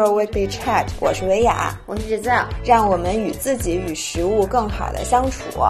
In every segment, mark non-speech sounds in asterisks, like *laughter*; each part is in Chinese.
Girl Weekly Chat，我是维雅，我是 Giselle，让我们与自己与食物更好的相处。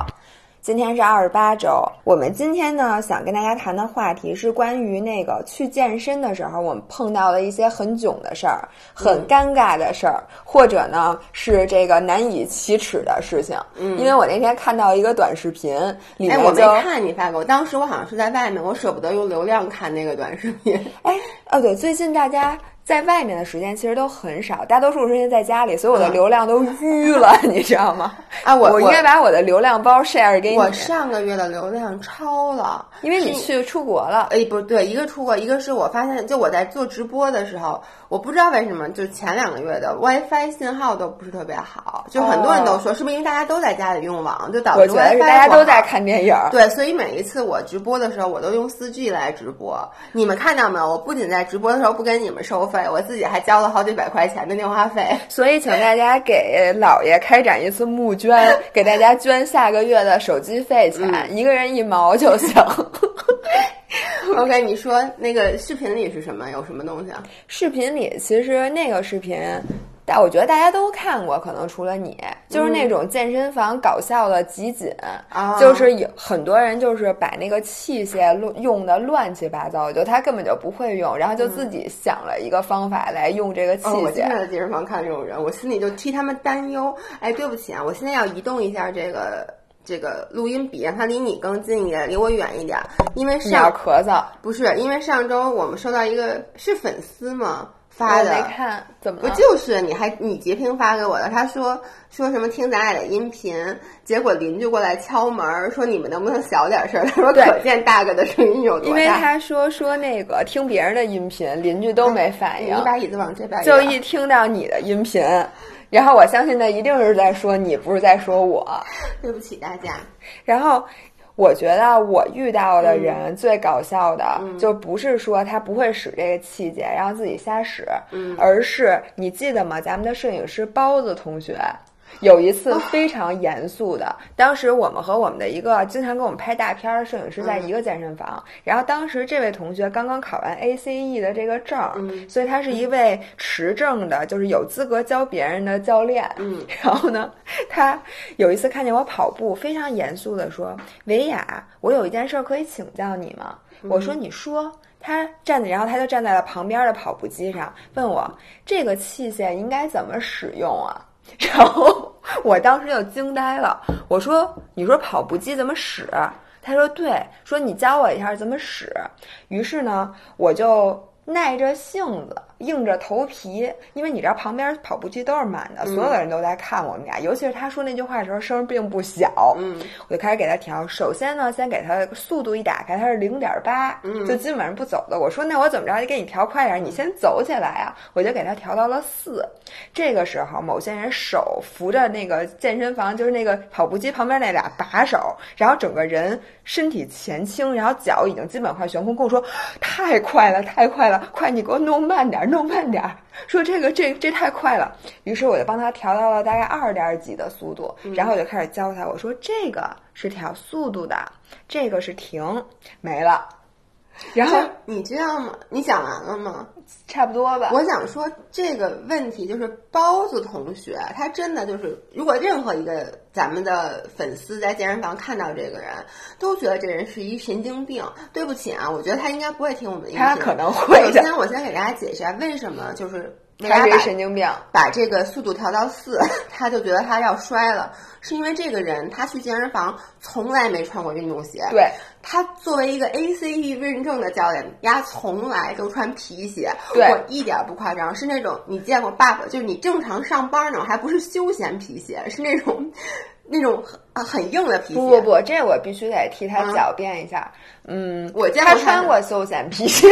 今天是二十八周，我们今天呢想跟大家谈的话题是关于那个去健身的时候，我们碰到了一些很囧的事儿、很尴尬的事儿，或者呢是这个难以启齿的事情。嗯，因为我那天看到一个短视频，里面我没看你发给我，当时我好像是在外面，我舍不得用流量看那个短视频。哎，哦对，最近大家。在外面的时间其实都很少，大多数时间在家里，所以我的流量都淤了，*laughs* 你知道吗？啊，我我应该把我的流量包 share 给你。我上个月的流量超了，因为你去出国了。哎，不对，一个出国，一个是我发现，就我在做直播的时候，我不知道为什么，就前两个月的 WiFi 信号都不是特别好，就很多人都说，是不是因为大家都在家里用网，就导致 WiFi 大家都在看电影。对，所以每一次我直播的时候，我都用四 G 来直播。你们看到没有？我不仅在直播的时候不跟你们收费，我自己还交。了好几百块钱的电话费，*laughs* 所以请大家给姥爷开展一次募捐，*laughs* 给大家捐下个月的手机费钱，一个人一毛就行。*laughs* OK，你说那个视频里是什么？有什么东西啊？视频里其实那个视频。但我觉得大家都看过，可能除了你，就是那种健身房搞笑的集锦，就是有很多人就是把那个器械用的乱七八糟，就他根本就不会用，然后就自己想了一个方法来用这个器械。我经常在健身房看这种人，我心里就替他们担忧。哎，对不起啊，我现在要移动一下这个这个录音笔，让它离你更近一点，离我远一点，因为上咳嗽不是因为上周我们收到一个是粉丝吗？发的没看怎么不就是你还你截屏发给我的？他说说什么听咱俩的音频，结果邻居过来敲门说你们能不能小点声？他说可见大哥的声音有多大。因为他说说那个听别人的音频，邻居都没反应。你把椅子往这边，就一听到你的音频，然后我相信他一定是在说你，不是在说我。对不起大家。然后。我觉得我遇到的人最搞笑的，就不是说他不会使这个器械，然后自己瞎使，而是你记得吗？咱们的摄影师包子同学。有一次非常严肃的，当时我们和我们的一个经常给我们拍大片儿摄影师在一个健身房，然后当时这位同学刚刚考完 ACE 的这个证，所以他是一位持证的，就是有资格教别人的教练。嗯，然后呢，他有一次看见我跑步，非常严肃的说：“维雅，我有一件事可以请教你吗？”我说：“你说。”他站，然后他就站在了旁边的跑步机上，问我这个器械应该怎么使用啊？*laughs* 然后我当时就惊呆了，我说：“你说跑步机怎么使？”他说：“对，说你教我一下怎么使。”于是呢，我就耐着性子。硬着头皮，因为你知道旁边跑步机都是满的，所有的人都在看我们俩。尤其是他说那句话的时候，声并不小。嗯，我就开始给他调。首先呢，先给他速度一打开，他是零点八，就基本上不走的。我说那我怎么着也给你调快点？你先走起来啊！我就给他调到了四。这个时候，某些人手扶着那个健身房，就是那个跑步机旁边那俩把手，然后整个人身体前倾，然后脚已经基本快悬空，跟我说太快了，太快了，快你给我弄慢点。弄慢点儿，说这个这这太快了，于是我就帮他调到了大概二点几的速度，然后我就开始教他，我说这个是调速度的，这个是停，没了。然后你知道吗？你讲完了吗？差不多吧。我想说这个问题就是包子同学，他真的就是，如果任何一个咱们的粉丝在健身房看到这个人，都觉得这人是一神经病。对不起啊，我觉得他应该不会听我们的。他可能会。首先，我先给大家解释一下为什么就是。他是神经病，把这个速度调到四，*laughs* 他就觉得他要摔了，是因为这个人他去健身房从来没穿过运动鞋。对，他作为一个 ACE 认证的教练，丫从来都穿皮鞋。对，我一点不夸张，是那种你见过爸爸，就是你正常上班那种，还不是休闲皮鞋，是那种那种很很硬的皮鞋。不不不，这我必须得替他狡辩一下。嗯，我见他穿过休闲皮鞋。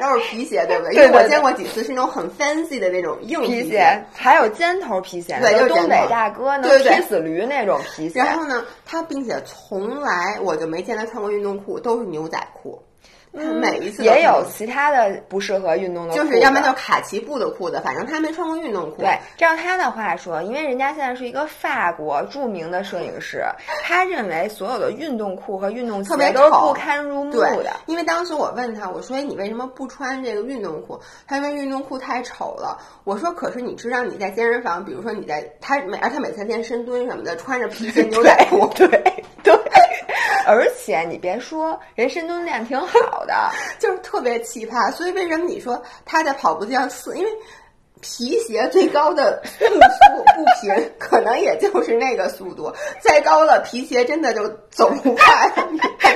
都是皮鞋，对不对？因为我见过几次是那种很 fancy 的那种硬皮鞋，还有尖头皮鞋，对，就是东北大哥能踢死驴那种皮鞋。然后呢，他并且从来我就没见他穿过运动裤，都是牛仔裤。每一次也有其他的不适合运动的，就是要么就卡其布的裤子，反正他没穿过运动裤。对，照他的话说，因为人家现在是一个法国著名的摄影师，*laughs* 他认为所有的运动裤和运动鞋都是不堪入目的。因为当时我问他，我说你为什么不穿这个运动裤？他因为运动裤太丑了。我说可是你知道你在健身房，比如说你在他每而他每次练深蹲什么的，穿着皮鞋 *laughs* 牛仔裤，对对。*laughs* 而且你别说，人深蹲练挺好的，*laughs* 就是特别奇葩。所以为什么你说他在跑步机上四？因为皮鞋最高的速度步频可能也就是那个速度，*laughs* 再高了皮鞋真的就走不快，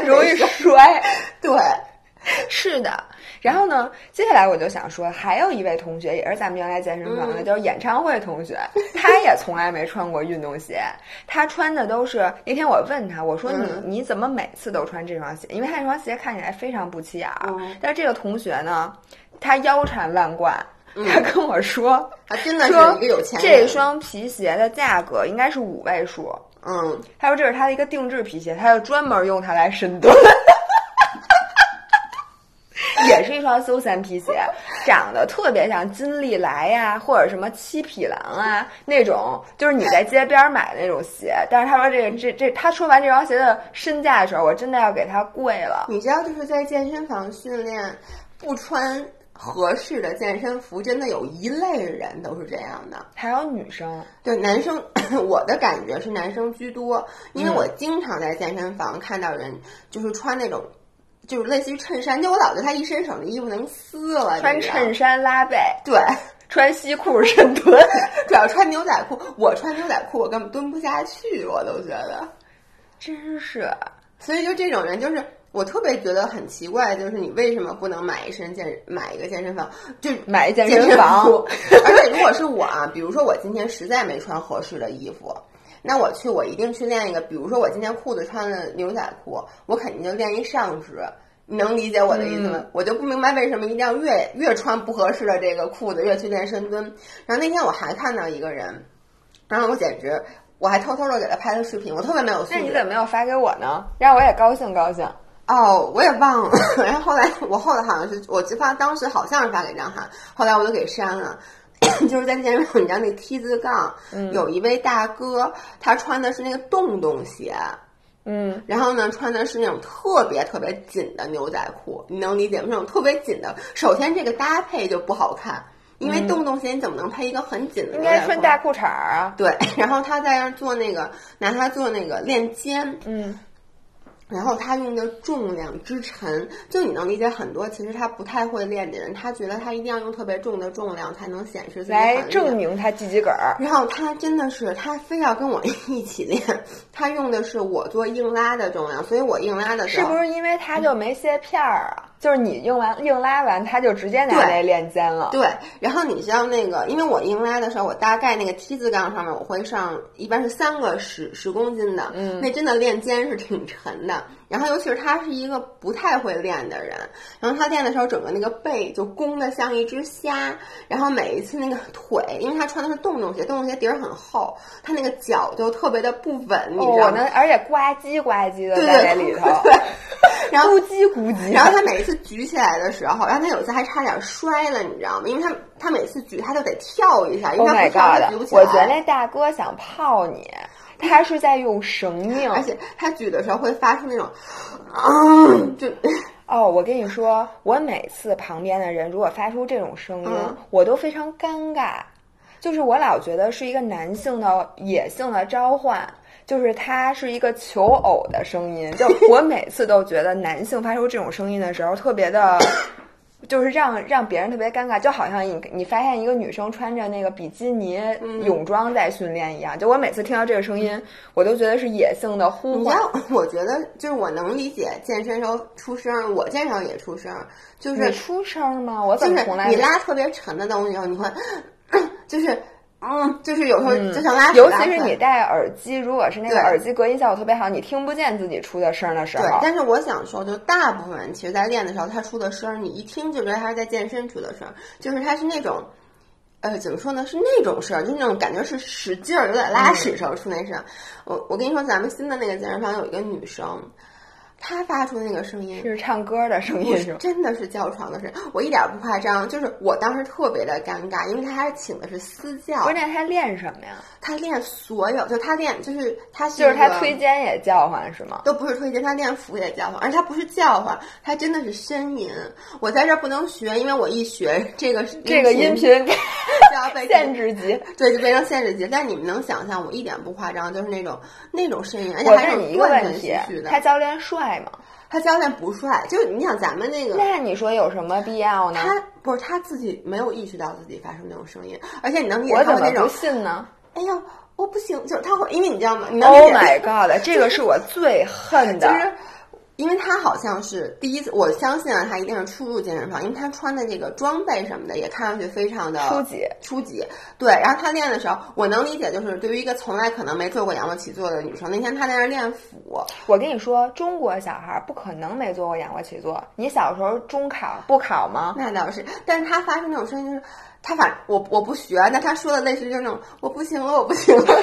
容易摔。对，是的。然后呢，接下来我就想说，还有一位同学也是咱们原来健身房的，就是演唱会同学，*laughs* 他也从来没穿过运动鞋，他穿的都是那天我问他，我说你你怎么每次都穿这双鞋？因为他这双鞋看起来非常不起眼儿。但是这个同学呢，他腰缠万贯，他跟我说，他真的是一个有钱人。这双皮鞋的价格应该是五位数。嗯，他说这是他的一个定制皮鞋，他就专门用它来深蹲。也是一双休闲皮鞋，长得特别像金利来呀，或者什么七匹狼啊那种，就是你在街边买的那种鞋。但是他说这个这这，他说完这双鞋的身价的时候，我真的要给他跪了。你知道，就是在健身房训练，不穿合适的健身服，真的有一类人都是这样的。还有女生，对男生，*coughs* 我的感觉是男生居多，因为我经常在健身房看到人就是穿那种。就是类似于衬衫，就我老觉得他一伸手，那衣服能撕了。穿衬衫拉背，对，穿西裤深蹲，*laughs* 主要穿牛仔裤。我穿牛仔裤，我根本蹲不下去，我都觉得，真是。所以就这种人，就是我特别觉得很奇怪，就是你为什么不能买一身健，买一个健身房，就买一健身房？而且如果是我啊，比如说我今天实在没穿合适的衣服。那我去，我一定去练一个。比如说，我今天裤子穿的牛仔裤，我肯定就练一上肢。你能理解我的意思吗？我就不明白为什么一定要越越穿不合适的这个裤子越去练深蹲。然后那天我还看到一个人，然后我简直，我还偷偷的给他拍了视频。我特别没有素质。那你怎么没有发给我呢？让我也高兴高兴。哦，我也忘了。*laughs* 然后后来我后来好像是我发，当时好像是发给张翰，后来我就给删了。*coughs* 就是在健身房，你知道那 T 字杠，有一位大哥，他穿的是那个洞洞鞋，嗯，然后呢，穿的是那种特别特别紧的牛仔裤，你能理解吗？那种特别紧的，首先这个搭配就不好看，因为洞洞鞋你怎么能配一个很紧的？应该穿大裤衩啊。对，*laughs* 然后他在那做那个，拿它做那个练肩，嗯。然后他用的重量之沉，就你能理解很多。其实他不太会练的人，他觉得他一定要用特别重的重量才能显示自己来证明他积极个儿。然后他真的是，他非要跟我一起练。他用的是我做硬拉的重量，所以我硬拉的时候是不是因为他就没卸片儿啊？就是你用完硬拉完，他就直接拿那练肩了。对，然后你像那个，因为我硬拉的时候，我大概那个 T 字杠上面我会上，一般是三个十十公斤的，嗯，那真的练肩是挺沉的。然后尤其是他是一个不太会练的人，然后他练的时候，整个那个背就弓的像一只虾，然后每一次那个腿，因为他穿的是洞洞鞋，洞洞鞋底儿很厚，他那个脚就特别的不稳，你知道吗？而且呱唧呱唧的在里头。然后咕叽咕叽，然后他每一次举起来的时候，然后他有一次还差点摔了，你知道吗？因为他他每次举他就得跳一下，因为他不跳他举不起来。我觉得那大哥想泡你，他是在用绳命，而且他举的时候会发出那种，啊，*clears throat* 就哦，我跟你说，我每次旁边的人如果发出这种声音，我都非常尴尬，就是我老觉得是一个男性的野性的召唤。就是他是一个求偶的声音，就我每次都觉得男性发出这种声音的时候特别的，就是让让别人特别尴尬，就好像你你发现一个女生穿着那个比基尼泳装在训练一样。就我每次听到这个声音，我都觉得是野性的呼唤。我觉得就是我能理解健身时候出声，我健身也出声，就是出声吗？我怎么从来你拉特别沉的东西，你会 *coughs* 就是。嗯，就是有时候就像拉尤其是你戴耳机，如果是那个耳机隔音效果特别好，你听不见自己出的声的时候。对，但是我想说，就大部分人其实，在练的时候，他出的声，你一听就知道他是在健身出的声，就是他是那种，呃，怎么说呢？是那种声，就是那种感觉是使劲儿、有点拉屎时候出那声。我我跟你说，咱们新的那个健身房有一个女生。他发出那个声音是唱歌的声音？真的是叫床的声音，我一点不夸张。就是我当时特别的尴尬，因为他还请的是私教。关键他练什么呀？他练所有，就他练，就是他是就是他推肩也叫唤是吗？都不是推肩，他练腹也叫唤，而且他不是叫唤，他真的是呻吟。我在这儿不能学，因为我一学这个这个音频就要被限制级，对，就变成限制级。但你们能想象，我一点不夸张，就是那种那种声音，而且还是一个问题，他教练帅吗？他教练不帅，就你想咱们那个，那你说有什么必要呢？他不是他自己没有意识到自己发出那种声音，而且你能理解我怎么不信呢？哎呀，我不行，就是他会，因为你知道吗？Oh my god，这个是我最恨的。*laughs* 因为他好像是第一次，我相信啊，他一定是初入健身房，因为他穿的这个装备什么的也看上去非常的初级。初级，对。然后他练的时候，我能理解，就是对于一个从来可能没做过仰卧起坐的女生，那天她在那练腹。我跟你说，中国小孩不可能没做过仰卧起坐。你小时候中考不考吗？那倒是。但是他发出那种声音，就是他反我我不学，那他说的类似于那种我不行了，我不行了。*laughs*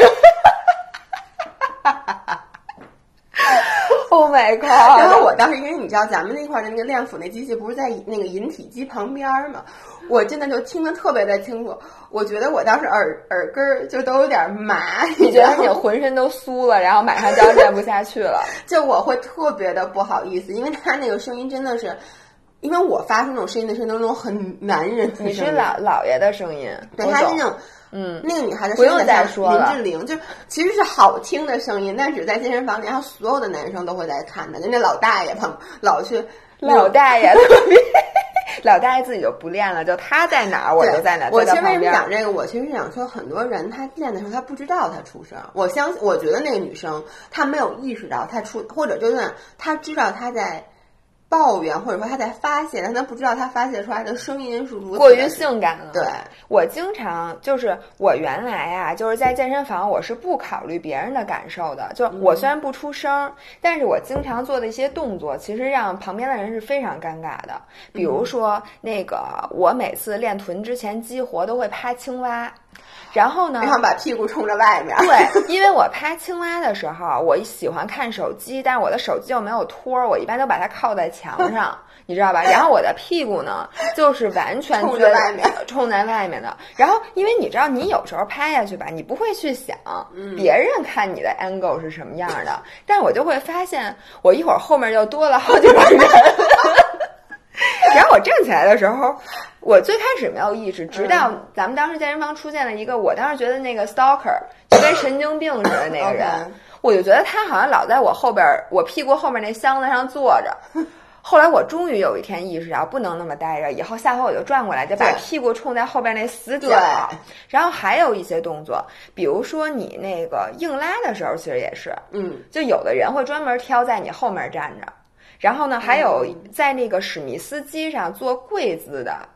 Oh my god！然后我当时，因为你知道咱们那块的那个练腹那机器不是在那个引体机旁边吗？我真的就听得特别的清楚。我觉得我当时耳耳根儿就都有点麻，*laughs* 你觉得你浑身都酥了，然后马上就要练不下去了。*laughs* 就我会特别的不好意思，因为他那个声音真的是，因为我发出那种声音的声音都是那种很男人的声音，你是老老爷的声音，对，他是那种。嗯，那个女孩子不用再说。林志玲就其实是好听的声音，但只在健身房里，然后所有的男生都会在看的，就那老大爷他老去。老大爷，*laughs* *laughs* 老大爷自己就不练了，就他在哪儿我就在哪儿。我其实为什么讲这个？我其实是想说，很多人他练的时候他不知道他出声。我相信，我觉得那个女生她没有意识到她出，或者就算她知道她在。抱怨，或者说他在发泄，但他不知道他发泄出来的声音是如此过于性感了。对我经常就是我原来啊，就是在健身房，我是不考虑别人的感受的。就我虽然不出声，但是我经常做的一些动作，其实让旁边的人是非常尴尬的。比如说那个，我每次练臀之前激活都会趴青蛙。然后呢？然后把屁股冲着外面。对，*laughs* 因为我拍青蛙的时候，我喜欢看手机，但是我的手机又没有托儿，我一般都把它靠在墙上，*laughs* 你知道吧？然后我的屁股呢，就是完全冲着外面，*laughs* 冲在外面的。然后，因为你知道，你有时候拍下去吧，你不会去想别人看你的 angle 是什么样的，但是我就会发现，我一会儿后面又多了好几个人。*laughs* 然后我站起来的时候，我最开始没有意识，直到咱们当时健身房出现了一个，我当时觉得那个 stalker 就跟神经病似的那个人，我就觉得他好像老在我后边，我屁股后面那箱子上坐着。后来我终于有一天意识到不能那么待着，以后下回我就转过来，就把屁股冲在后边那死角。然后还有一些动作，比如说你那个硬拉的时候，其实也是，嗯，就有的人会专门挑在你后面站着。然后呢，还有在那个史密斯机上做跪姿的，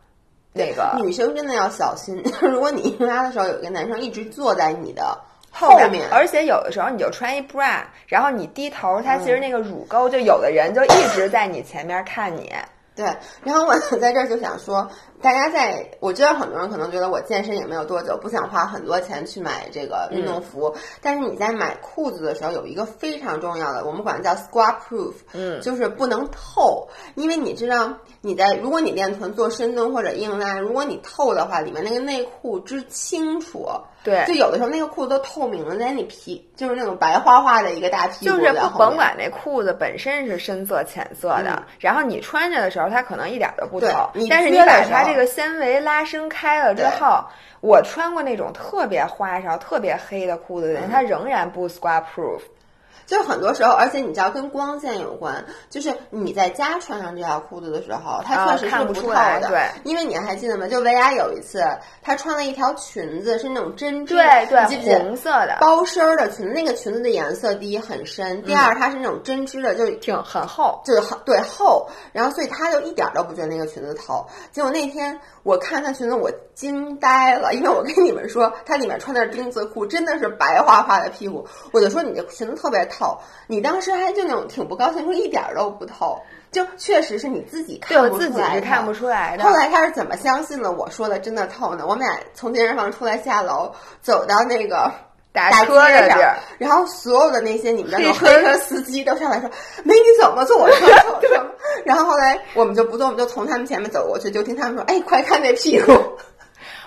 那个女生真的要小心。*laughs* 如果你硬拉的时候有一个男生一直坐在你的后面，而且有的时候你就穿一 bra，然后你低头，他其实那个乳沟就有的人就一直在你前面看你。对，然后我 *laughs* 在这儿就想说，大家在我知道很多人可能觉得我健身也没有多久，不想花很多钱去买这个运动服，但是你在买裤子的时候有一个非常重要的，我们管它叫 squat proof，嗯，就是不能透，因为你知道你在如果你练臀做深蹲或者硬拉，如果你透的话，里面那个内裤之清楚。对，就有的时候那个裤子都透明了，在你皮就是那种白花花的一个大屁股。就是甭管那裤子本身是深色浅色的，然后你穿着的时候，它可能一点都不透。但是你把它这个纤维拉伸开了之后，我穿过那种特别花哨、特别黑的裤子它仍然不 squat proof。就很多时候，而且你知道跟光线有关，就是你在家穿上这条裤子的时候，它确实是不透的。对，因为你还记得吗？就维娅有一次，她穿了一条裙子，是那种针织，对对，红色的包身儿的裙子。那个裙子的颜色，第一很深，第二它是那种针织的，就挺很厚，就是很对厚。然后所以她就一点都不觉得那个裙子透。结果那天我看她裙子，我惊呆了，因为我跟你们说，她里面穿的是丁字裤，真的是白花花的屁股。我就说你这裙子特别。透，你当时还就那种挺不高兴，说一点都不透，就确实是你自己看不出来，自己是看不出来的。后来他是怎么相信了我说的真的透呢？我们俩从健身房出来下楼，走到那个打车的地儿，然后所有的那些你们的黑车黑车司机都上来说：“美女怎么坐我车？坐我车。”然后后来我们就不坐，我们就从他们前面走过去，就听他们说：“哎，快看那屁股。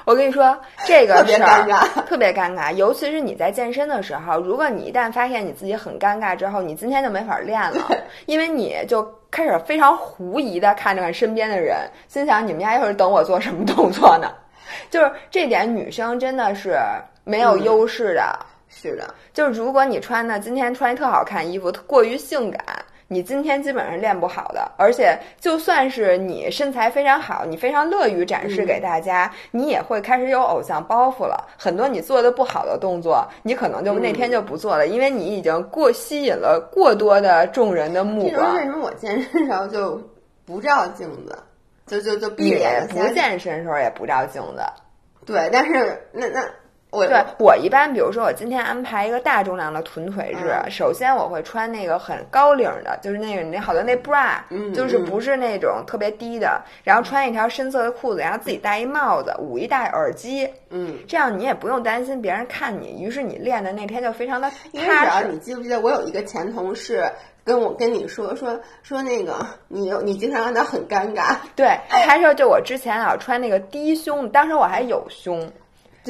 我跟你说，这个特别事儿尴尬特别尴尬，尤其是你在健身的时候，如果你一旦发现你自己很尴尬之后，你今天就没法练了，*laughs* 因为你就开始非常狐疑的看着看身边的人，心想你们家又是等我做什么动作呢？*laughs* 就是这点，女生真的是没有优势的。”是的，就是如果你穿的今天穿一特好看衣服，过于性感，你今天基本上练不好的。而且就算是你身材非常好，你非常乐于展示给大家，你也会开始有偶像包袱了。很多你做的不好的动作，你可能就那天就不做了，因为你已经过吸引了过多的众人的目光这就是为。什么我健身时候就不照镜子，就就就闭眼不健身时候也不照镜子。对，但是那那我对。我一般，比如说我今天安排一个大重量的臀腿日，嗯。首先我会穿那个很高领的，就是那个那好多那 bra，、嗯就是不是那种特别低的，然后穿一条深色的裤子，然后自己戴一帽子，捂一戴耳机，嗯，这样你也不用担心别人看你，于是你练的那天就非常的因为主要踏实。你记不记得我有一个前同事跟我跟你说说说那个你你经常让他很尴尬，对，他说就我之前老穿那个低胸，当时我还有胸，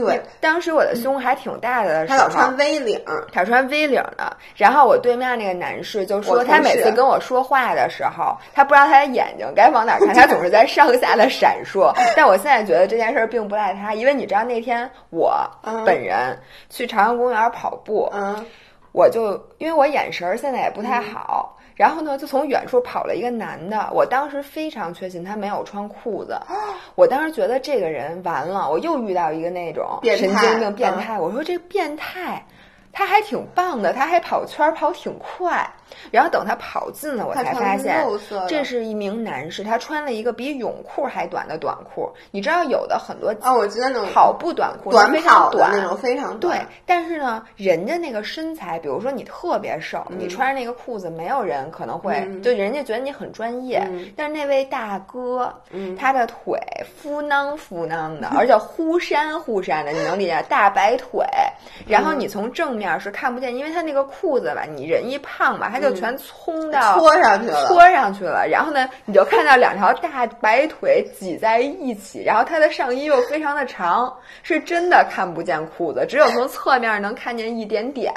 对当时我的胸还挺大的的时候，他老穿 V 领，他穿 V 领的，然后我对面那个男士就说，他每次跟我说话的时候，他不知道他的眼睛该往哪儿看，他总是在上下的闪烁。*laughs* 但我现在觉得这件事儿并不赖他，因为你知道那天我嗯本人去朝阳公园跑步，嗯，我就因为我眼神儿现在也不太好。然后呢，就从远处跑了一个男的，我当时非常确信他没有穿裤子，*gasps* 我当时觉得这个人完了，我又遇到一个那种神经病变嗯。态，我说这变态，他还挺棒的，他还跑圈儿跑挺快。然后等他跑近了，我才发现这是一名男士，他穿了一个比泳裤还短的短裤。你知道有的很多哦，我觉得那种跑步短裤短跑的短那种非常对短，，但是呢，人家那个身材，比如说你特别瘦，你穿着那个裤子，没有人可能会，嗯就人家觉得你很专业。嗯但是那位大哥，嗯他的腿夫囊夫囊的，而且忽闪忽闪的，你能理解？大白腿，*laughs* 然后你从正面是看不见，因为他那个裤子吧，你人一胖吧，他就全冲到。搓上去了，搓上去了，然后呢，你就看到两条大白腿挤在一起，然后他的上衣又非常的长，是真的看不见裤子，只有从侧面能看见一点点。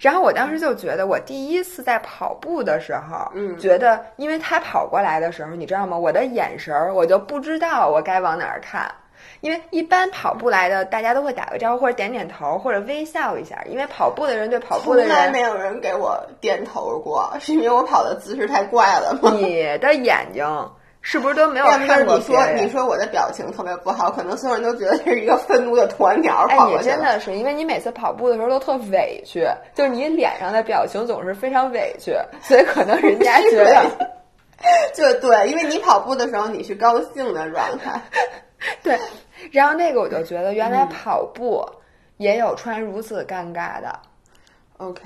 然后我当时就觉得，我第一次在跑步的时候，嗯觉得因为他跑过来的时候，你知道吗？我的眼神儿我就不知道我该往哪儿看。因为一般跑步来的，大家都会打个招呼，或者点点头，或者微笑一下。因为跑步的人对跑步从的人，来没有人给我点头过，*laughs* 是因为我跑的姿势太怪了吗？你的眼睛是不是都没有看过你说你说我的表情特别不好，可能所有人都觉得这是一个愤怒的鸵鸟 *laughs* 哎，你跑过去了。真的是，因为你每次跑步的时候都特委屈，就是你脸上的表情总是非常委屈，*laughs* 所以可能人家觉得，就对，因为你跑步的时候你是高兴的状态。对。然后那个我就觉得，原来嗯跑步也有穿如此尴尬的。OK，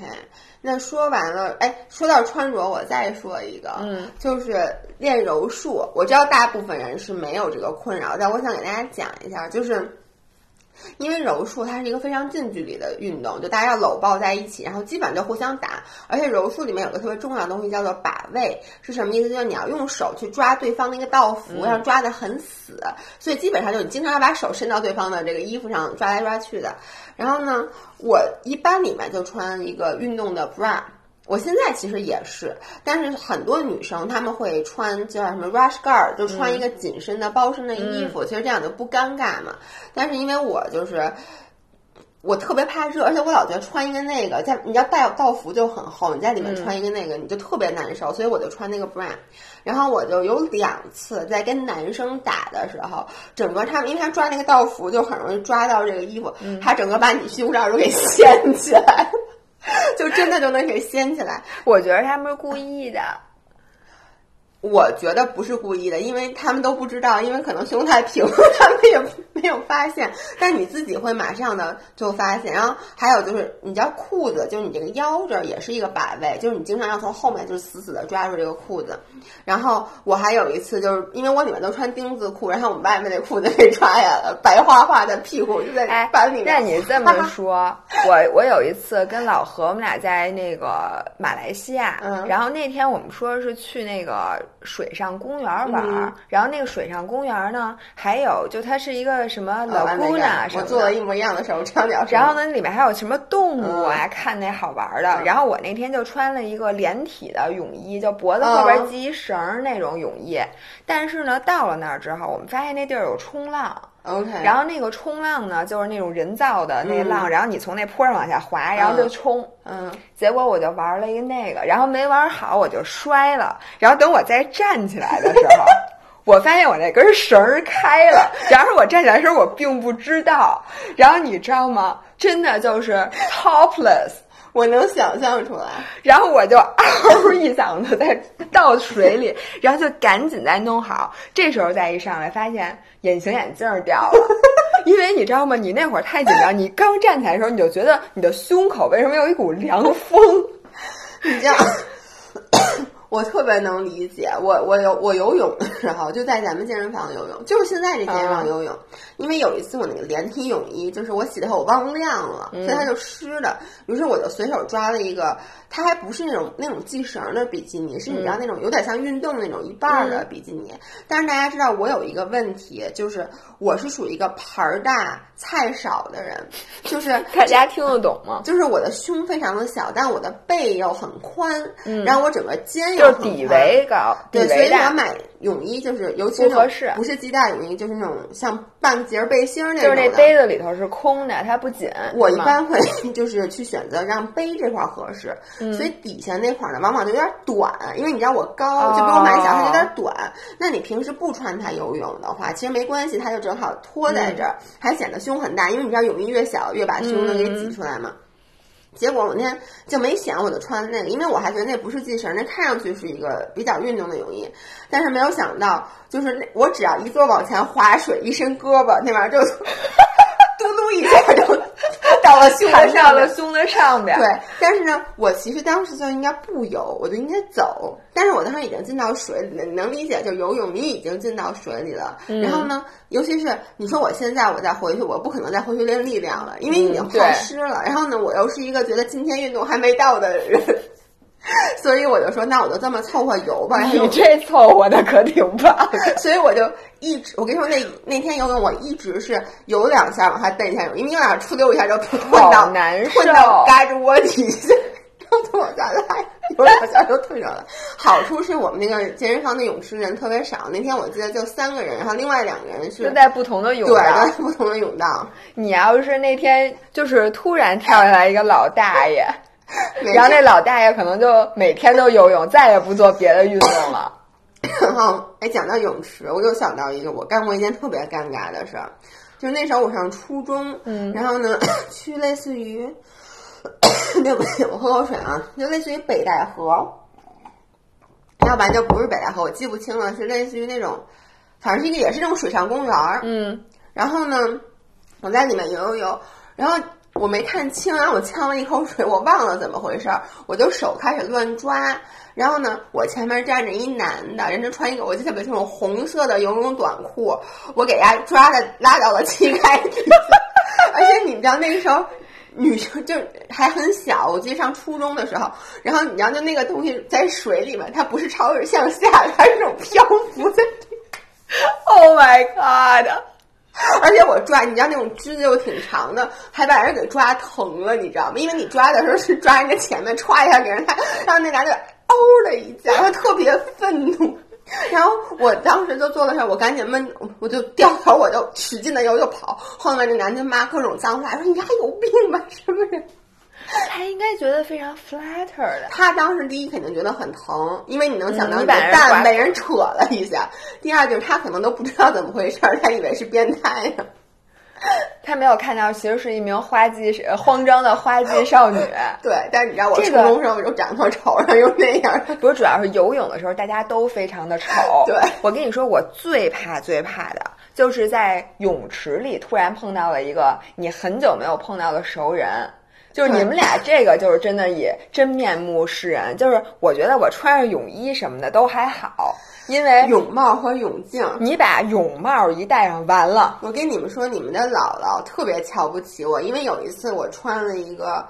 那说完了，哎，说到穿着，我再说一个，嗯，就是练柔术。我知道大部分人是没有这个困扰，但我想给大家讲一下，就是因为柔术它是一个非常近距离的运动，就大家要搂抱在一起，然后基本上就互相打。而且柔术里面有个特别重要的东西叫做把位，是什么意思？就是你要用手去抓对方那个道服，要抓得很死，所以基本上就你经常要把手伸到对方的这个衣服上抓来抓去的。然后呢，我一般里面就穿一个运动的 bra。我现在其实也是，但是很多女生她们会穿叫什么 rush guard，就穿一个紧身的包身的衣服，其实这样就不尴尬嘛。但是因为我就是我特别怕热，而且我老觉得穿一个那个在你要带道服就很厚，你在里面穿一个那个、你就特别难受，所以我就穿那个 bra。然后我就有两次在跟男生打的时候，整个他们因为他抓那个道服就很容易抓到这个衣服，他整个把你胸罩都给掀起来。*laughs* 就真的就能给掀起来，我觉得他们是故意的。我觉得不是故意的，因为他们都不知道，因为可能胸太平，*laughs* 他们也没有发现。但你自己会马上的就发现。然后还有就是，你知道裤子，就是你这个腰这儿也是一个把位，就是你经常要从后面就死死的抓住这个裤子。然后我还有一次，就是因为我里面都穿丁字裤，然后我外面那裤子被抓下来了，白花花的屁股就在把里面。那你 *laughs* 这么说，我我有一次跟老何，我们俩在那个马来西亚，嗯然后那天我们说是去那个。水上公园玩儿，然后那个水上公园呢，还有就它是一个什么老姑娘什么，我做了一模一样的事儿，我唱表。然后呢，里面还有什么动物啊？看那好玩的。然后我那天就穿了一个连体的泳衣，就脖子后边系一绳那种泳衣。但是呢，到了那儿之后，我们发现那地儿有冲浪。OK，然后那个冲浪呢，就是那种人造的那浪，然后你从那坡上往下滑，然后就冲。嗯，结果我就玩了一个那个，然后没玩好，我就摔了。然后等我再站起来的时候，*laughs* 我发现我那根绳儿开了。然后我站起来的时候，我并不知道。然后你知道吗？真的就是 topless。我能想象出来，然后我就嗷一嗓子在倒水里，*laughs* 然后就赶紧再弄好。这时候再一上来，发现隐形眼镜掉了，*laughs* 因为你知道吗？你那会儿太紧张，你刚站起来的时候，你就觉得你的胸口为什么有一股凉风？*laughs* 你这样。我特别能理解，我我游我游泳的时候就在咱们健身房游泳，就是现在这健身房游泳，因为有一次我那个连体泳衣就是我洗的我忘晾了，所以它就湿的，于是我就随手抓了一个。它还不是那种那种系绳的比基尼，是你知道那种有点像运动那种一半的比基尼。但是大家知道我有一个问题，就是我是属于一个盘儿大菜少的人，*laughs* 就是大家听得懂吗？就是我的胸非常的小，但我的背又很宽，然后我整个肩又底围高，对，所以我买泳衣就是尤其合适，不是系带泳衣，就是那种像半截背心那种就是那杯子里头是空的，它不紧。我一般会就是去选择让杯这块合适。所以底下那块儿呢，往往就有点短，因为你知道我高，就比我蛮小，它有点短。那你平时不穿它游泳的话，其实没关系，它就正好托在这儿，还显得胸很大。因为你知道泳衣越小，越把胸能给挤出来嘛。结果我那天就没想，我就穿那个，因为我还觉得那不是系绳，那看上去是一个比较运动的泳衣。但是没有想到，就是那我只要一坐往前划水，一伸胳膊，那玩意儿就嘟嘟一下就。到了胸，上了胸的上边。对，但是呢，我其实当时就应该不游，我就应该走。但是我当时已经进到水里了，你能理解？就游泳，你已经进到水里了。然后呢，尤其是你说我现在我再回去，我不可能再回去练力量了，因为已经泡湿了。然后呢，我又是一个觉得今天运动还没到的人。*laughs* 所以我就说，那我就这么凑合游吧。你这凑合的可挺棒。*laughs* 所以我就一直，我跟你说，那那天游泳我一直是游两下往下蹬一下游，因为你往下出溜一下就困到困到嘎吱窝底下，*laughs* 然后再往下来，游两下就退上来。好处是我们那个健身房的泳池人特别少，那天我记得就三个人，然后另外两个人是在不同的泳对，在不同的泳道。你要是那天就是突然跳下来一个老大爷。然后那老大爷可能就每天都游泳，再也不做别的运动了。然后，哎，讲到泳池，我又想到一个我干过一件特别尴尬的事儿，就是那时候我上初中，嗯，然后呢，*coughs* 去类似于，*coughs* 对不起，我喝口水啊，就类似于北戴河，要不然就不是北戴河，我记不清了，是类似于那种，反正是一个也是这种水上公园儿，嗯，然后呢，我在里面游游游，然后。我没看清，然后我呛了一口水，我忘了怎么回事儿，我就手开始乱抓，然后呢，我前面站着一男的，人家穿一个我记得特别清楚红色的游泳短裤，我给他抓的拉到了膝盖底下，而且你知道那个时候女生就还很小，我记得上初中的时候，然后你知道就那个东西在水里面，它不是朝着向下，它是那种漂浮在，Oh *laughs* my God！*laughs* 而且我抓，你知道那种枝子又挺长的，还把人给抓疼了，你知道吗？因为你抓的时候是抓人家前面，歘一下给人家，然后那男的嗷的一下，他特别愤怒。然后我当时就坐在那，我赶紧闷，我就掉头，我就使劲的又就跑。后面那男的骂各种脏话，说你丫有病吧，是不是？他应该觉得非常 flatter 的。他当时第一肯定觉得很疼，因为你能想到你的蛋被人扯了一下。第二就是他可能都不知道怎么回事，他以为是变态呢。他没有看到，其实是一名花季慌张的花季少女。*laughs* 对，但是你知道我初中时候又长那么丑，然后又那样。不是，主要是游泳的时候大家都非常的丑。*laughs* 对，我跟你说，我最怕最怕的就是在泳池里突然碰到了一个你很久没有碰到的熟人。就是你们俩这个就是真的以真面目示人。就是我觉得我穿上泳衣什么的都还好。因为泳帽和泳镜，你把泳帽一戴上，完了。我跟你们说，你们的姥姥特别瞧不起我，因为有一次我穿了一个。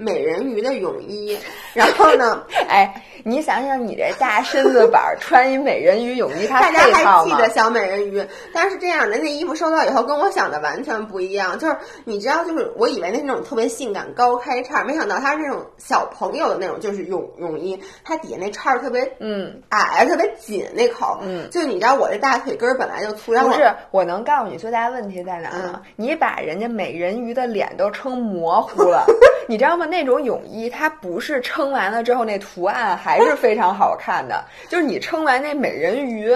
美人鱼的泳衣，然后呢？*laughs* 哎，你想想，你这大身子板穿一美人鱼泳衣，*laughs* 大家还记得小美人鱼？但是这样的那衣服收到以后，跟我想的完全不一样。就是你知道，就是我以为那是那种特别性感高开叉，没想到它是那种小朋友的那种，就是泳泳衣，它底下那叉特别嗯矮，特别紧那口。嗯，就你知道我这大腿根本来就粗，不是？我能告诉你最大的问题在哪呢？你把人家美人鱼的脸都撑模糊了，*laughs* 你知道吗？那种泳衣，它不是撑完了之后那图案还是非常好看的，就是你撑完那美人鱼。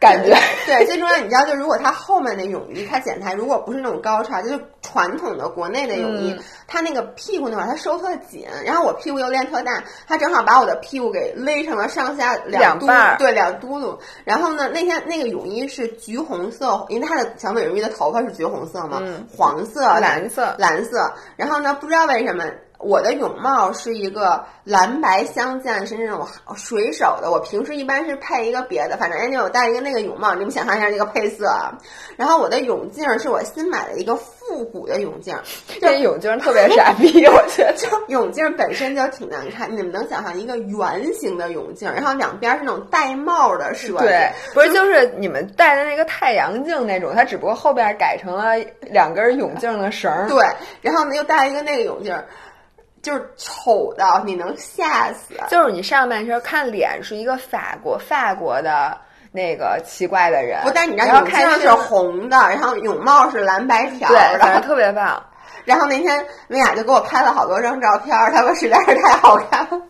感觉对，最重要你知道，就如果它后面的泳衣它剪裁，如果不是那种高叉，就是传统的国内的泳衣，它那个屁股那块它收特紧，然后我屁股又练特大，它正好把我的屁股给勒成了上下两嘟，对，两嘟噜。然后呢，那天那个泳衣是橘红色，因为它的小美人鱼的头发是橘红色嘛，黄色、蓝色、蓝色。然后呢，不知道为什么。我的泳帽是一个蓝白相间，是那种水手的。我平时一般是配一个别的，反正人家我戴一个那个泳帽，你们想象一下这个配色啊。然后我的泳镜是我新买的一个复古的泳镜，*laughs* 这泳镜特别傻逼，我觉得泳镜本身就挺难看。你们能想象一个圆形的泳镜，然后两边是那种戴帽的设计？对，不是就是你们戴的那个太阳镜那种，它只不过后边改成了两根泳镜的绳儿。对，然后呢又戴一个那个泳镜。就是丑的，你能吓死。就是你上半身看脸是一个法国法国的那个奇怪的人，不，但你知道泳镜是红的，然后泳帽是蓝白条的，反正特别棒。然后那天薇娅就给我拍了好多张照片，他说实在是太好看了。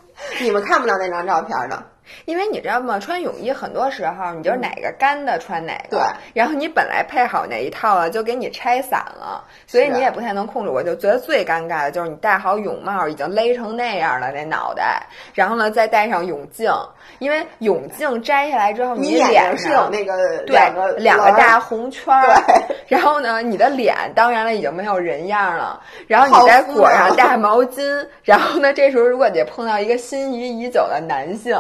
你们看不到那张照片的。因为你知道吗？穿泳衣很多时候，你就是哪个干的穿哪个。对。然后你本来配好那一套了，就给你拆散了，所以你也不太能控制。我就觉得最尴尬的就是你戴好泳帽，已经勒成那样了那脑袋，然后呢再戴上泳镜，因为泳镜摘下来之后，你脸是有那个两个两个大红圈儿。然后呢，你的脸当然了已经没有人样了，然后你再裹上大毛巾，然后呢，这时候如果你碰到一个心仪已久的男性。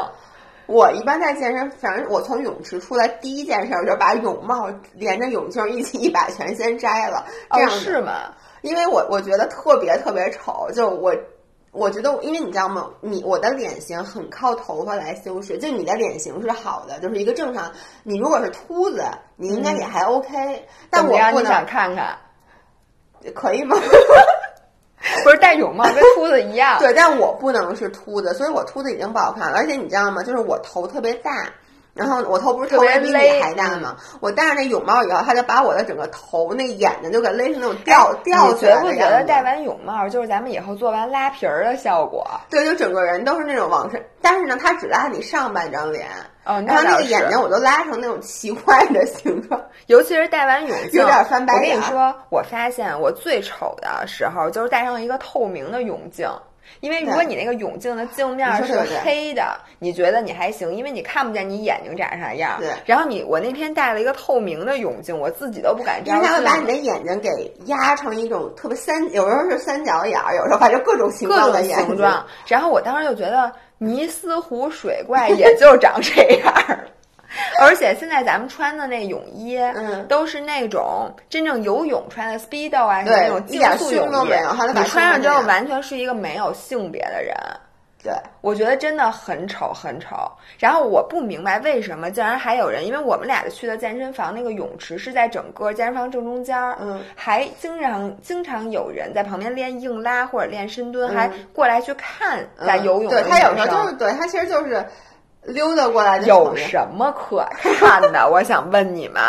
我一般在健身，反正我从泳池出来第一件事儿就把泳帽连着泳镜一起一把全先摘了。这样是吗？因为我我觉得特别特别丑。就我我觉得，因为你知道吗？你我的脸型很靠头发来修饰。就你的脸型是好的，就是一个正常。你如果是秃子，你应该也还 OK。但我不能看看，可以吗？*laughs* 不是戴泳帽跟秃子一样，对，但我不能是秃子，所以我秃子已经不好看了。而且你知道吗？就是我头特别大，然后我头不是特别比你还大吗？我戴上那泳帽以后，他就把我的整个头那眼睛就给勒成那种吊吊起来的你觉不觉得戴完泳帽就是咱们以后做完拉皮儿的效果？对，就整个人都是那种往上，但是呢，他只拉你上半张脸。哦，然后那个眼睛我都拉成那种奇怪的形状，*laughs* 尤其是戴完泳镜，有点翻白眼。我跟你说，我发现我最丑的时候就是戴上一个透明的泳镜，因为如果你那个泳镜的镜面是黑的，你觉得你还行，因为你看不见你眼睛长啥样。对。然后你，我那天戴了一个透明的泳镜，我自己都不敢摘。因为它会把你的眼睛给压成一种特别三，有时候是三角眼儿，有时候反正各种形状的形状。然后我当时就觉得尼斯湖水怪也就长这样。*laughs* 而且现在咱们穿的那泳衣，嗯，都是那种真正游泳穿的 speedo 啊，那种竞速泳衣，你穿上之后完全是一个没有性别的人。对，我觉得真的很丑，很丑。然后我不明白为什么竟然还有人，因为我们俩去的健身房那个泳池是在整个健身房正中间儿，嗯，还经常经常有人在旁边练硬拉或者练深蹲，还过来去看在游泳。对他有时候就是对他其实就是。溜达过来有什么可看的？*laughs* 我想问你们，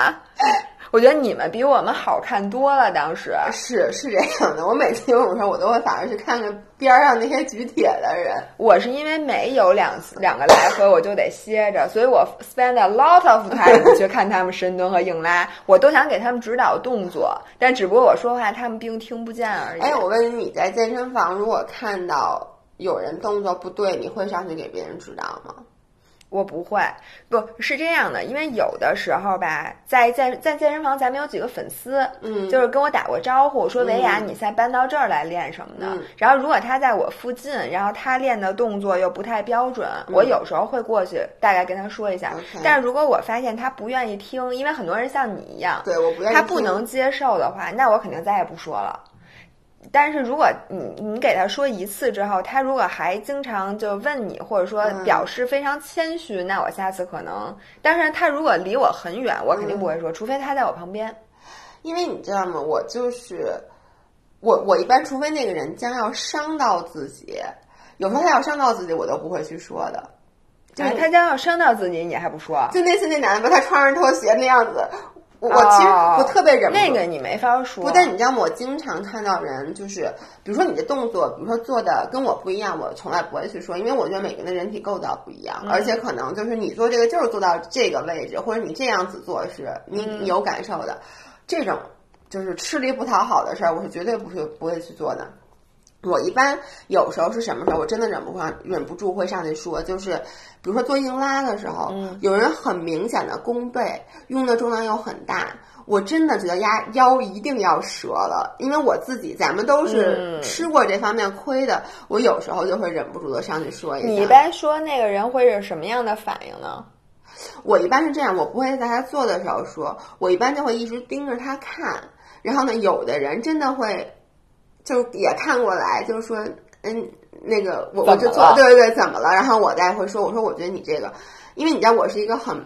我觉得你们比我们好看多了。当时是是这样的，我每次游泳时候，我都会反而去看看边上那些举铁的人。我是因为没有两次两个来回，我就得歇着，所以我 spend a lot of time 去看他们深蹲和硬拉，我都想给他们指导动作，但只不过我说话他们并听不见而已。哎，我问你，你在健身房如果看到有人动作不对，你会上去给别人指导吗？我不会，不是这样的，因为有的时候吧，在在在健身房，咱们有几个粉丝，嗯，就是跟我打过招呼，说维亚，你现在搬到这儿来练什么的。然后如果他在我附近，然后他练的动作又不太标准，我有时候会过去大概跟他说一下。但是如果我发现他不愿意听，因为很多人像你一样，对，我不愿意，他不能接受的话，那我肯定再也不说了。但是如果你你给他说一次之后，他如果还经常就问你，或者说表示非常谦虚，那我下次可能。但是他如果离我很远，我肯定不会说，除非他在我旁边。因为你知道吗？我就是我，我一般除非那个人将要伤到自己，有时候他要伤到自己，我都不会去说的。就是他将要伤到自己，你还不说？就那次那男的，他穿上拖鞋那样子。我我其实我特别忍不住那个你没法说。不，但你知道吗？我经常看到人，就是比如说你的动作，比如说做的跟我不一样，我从来不会去说，因为我觉得每个人的人体构造不一样，而且可能就是你做这个就是做到这个位置，或者你这样子做是你你有感受的，这种就是吃力不讨好的事儿，我是绝对不会不会去做的。我一般有时候是什么时候，我真的忍不住忍不住会上去说，就是比如说做硬拉的时候，有人很明显的弓背，用的重量又很大，我真的觉得压腰一定要折了，因为我自己咱们都是吃过这方面亏的，我有时候就会忍不住的上去说一下。你一般说那个人会是什么样的反应呢？我一般是这样，我不会在他做的时候说，我一般就会一直盯着他看，然后呢，有的人真的会。就也看过来，就是说，嗯，那个我我就做，对对对，怎么了？然后我再会说，我说我觉得你这个，因为你知道我是一个很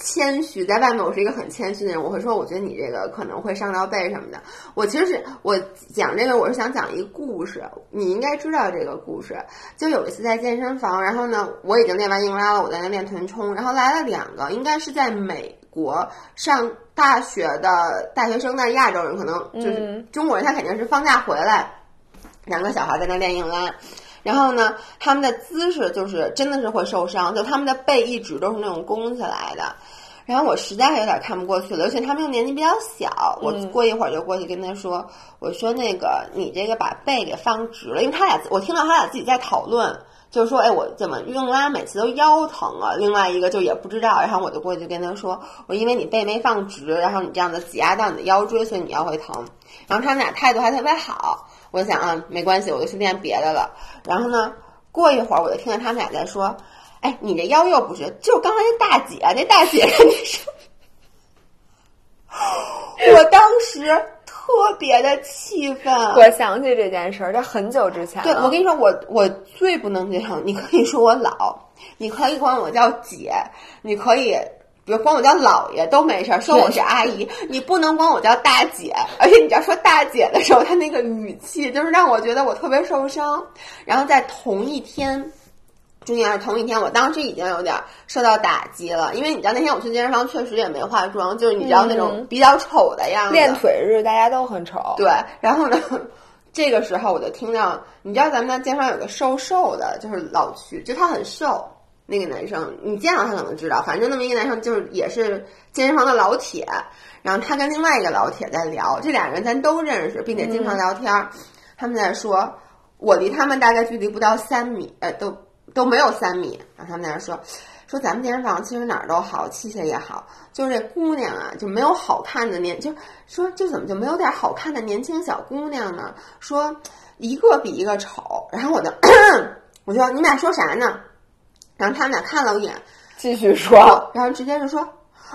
谦虚，在外面我是一个很谦虚的人，我会说我觉得你这个可能会伤到背什么的。我其实是我讲这个，我是想讲一个故事，你应该知道这个故事。就有一次在健身房，然后呢，我已经练完硬拉了，我在那练臀冲，然后来了两个，应该是在美国上。大学的大学生，那亚洲人可能就是中国人，他肯定是放假回来，两个小孩在那练硬拉，然后呢，他们的姿势就是真的是会受伤，就他们的背一直都是那种弓起来的，然后我实在有点看不过去了，而且他们又年纪比较小，我过一会儿就过去跟他说，我说那个你这个把背给放直了，因为他俩我听到他俩自己在讨论。就是说，哎，我怎么硬拉每次都腰疼啊？另外一个就也不知道，然后我就过去跟他说，我因为你背没放直，然后你这样的挤压到你的腰椎，所以你腰会疼。然后他们俩态度还特别好，我想啊，没关系，我就去练别的了。然后呢，过一会儿我就听见他们俩在说，哎，你这腰又不是，就刚才那大姐，那大姐跟你说，我当时。特别的气愤，我想起这件事儿，这很久之前。对，我跟你说，我我最不能接受，你可以说我老，你可以管我叫姐，你可以，比如管我叫姥爷都没事儿，说我是阿姨，你不能管我叫大姐，而且你知道说大姐的时候，他那个语气就是让我觉得我特别受伤。然后在同一天。重要是同一天，我当时已经有点受到打击了，因为你知道那天我去健身房确实也没化妆，就是你知道那种比较丑的样子。练腿日大家都很丑。对，然后呢，*laughs* 这个时候我就听到，你知道咱们那健身房有个瘦瘦的，就是老去，就他很瘦，那个男生，你见到他可能知道，反正那么一个男生就是也是健身房的老铁，然后他跟另外一个老铁在聊，这俩人咱都认识，并且经常聊天，他们在说，我离他们大概距离不到三米，呃，都。都没有三米，然后他们在那说，说咱们健身房其实哪儿都好，器械也好，就是这姑娘啊，就没有好看的年，就说就怎么就没有点好看的年轻小姑娘呢？说一个比一个丑，然后我就 *coughs* 我说你们俩说啥呢？然后他们俩看了我一眼，继续说，然后直接就说，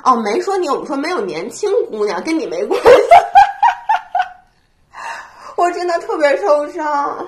哦，没说你，我们说没有年轻姑娘，跟你没关系。*laughs* 我真的特别受伤。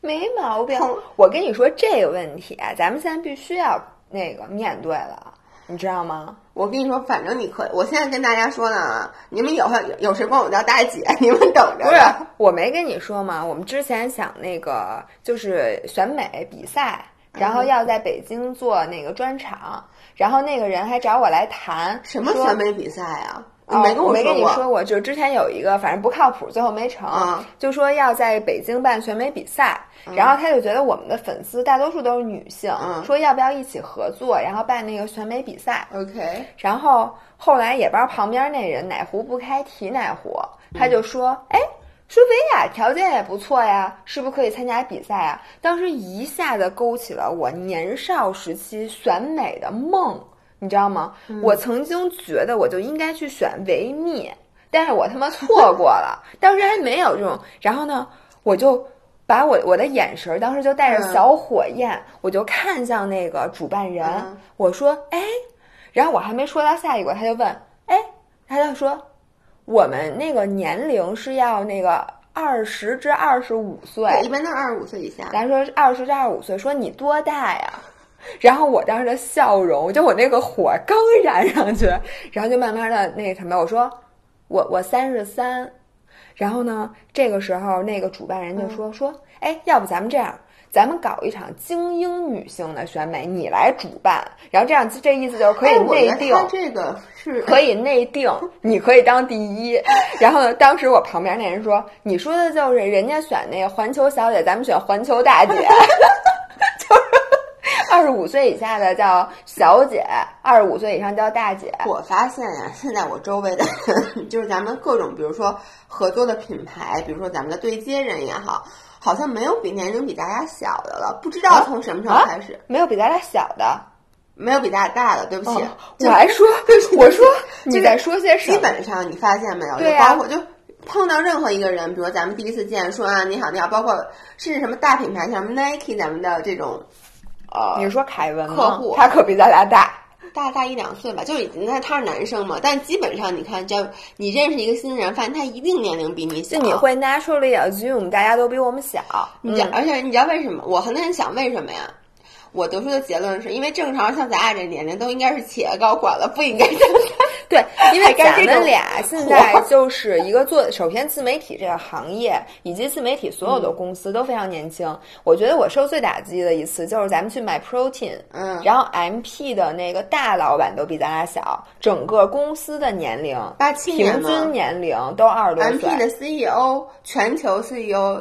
没毛病，我跟你说这个问题啊，咱们现在必须要那个面对了，你知道吗？我跟你说，反正你可以，我现在跟大家说呢，你们以后有谁管我叫大姐，*laughs* 你们等着。不是，我没跟你说吗？我们之前想那个就是选美比赛，然后要在北京做那个专场，然后那个人还找我来谈什么选美比赛啊？哦没跟我没跟说过。你说过，就是之前有一个，反正不靠谱，最后没成，嗯就说要在北京办选美比赛，然后他就觉得我们的粉丝大多数都是女性，嗯说要不要一起合作，然后办那个选美比赛。OK，然后后来也不知道旁边那人哪壶不开提哪壶，他就说：“哎、说维亚条件也不错呀，是不是可以参加比赛啊？”当时一下子勾起了我年少时期选美的梦，你知道吗？我曾经觉得我就应该去选维密，但是我他妈错过了，*laughs* 当时还没有这种。然后呢，我就。把我我的眼神儿当时就带着嗯小火焰，我就看向那个主办人，嗯我说：“哎，然后我还没说到下一个，他就问：“哎，他就说我们那个年龄是要那个二十至二十五岁，对，一般都是二十五岁以下。咱说二十至二十五岁，说你多大呀？” *laughs* 然后我当时的笑容，就我那个火刚燃上去，然后就慢慢的那什么，我说我我三十三，然后呢，这个时候那个主办人就说、说，哎，要不咱们这样，咱们搞一场精英女性的选美，你来主办，然后这样这意思就是可以内定，他这个是可以内定，*laughs* 你可以当第一。然后呢，当时我旁边那人说：“你说的就是人家选那个环球小姐，咱们选环球大姐，*laughs* 就是二十五岁以下的叫小姐，二十五岁以上叫大姐。我发现呀、现在我周围的，*laughs* 就是咱们各种，比如说合作的品牌，比如说咱们的对接人也好，好像没有比年龄比大家小的了。不知道从什么时候啊开始，没有比咱俩小的。没有比咱俩大的。对不起，哦我还说，*laughs* 我说你在说些什么基？本上你发现没有，对啊就包括就碰到任何一个人，比如咱们第一次见，说啊你好你好，包括甚至什么大品牌，像 Nike，咱们的这种呃你是说凯文客户他可比咱俩大。大大一两岁吧，就已经那他是男生嘛，但基本上你看，就你认识一个新人，发现他一定年龄比你小，就你会 naturally assume 大家都比我们小。你知道，嗯而且你知道为什么？我很多人想为什么呀？我得出的结论是因为正常像咱俩这年龄都应该是企业高管了，不应该像 *laughs* 对，因为干咱们俩现在 *laughs* 就是一个做，首先自媒体这个行业以及自媒体所有的公司都非常年轻。我觉得我受最打击的一次就是咱们去买 protein，嗯然后 MP 的那个大老板都比咱俩小，整个公司的年龄87平年平均年龄都二十多岁。MP 的 CEO，全球 CEO，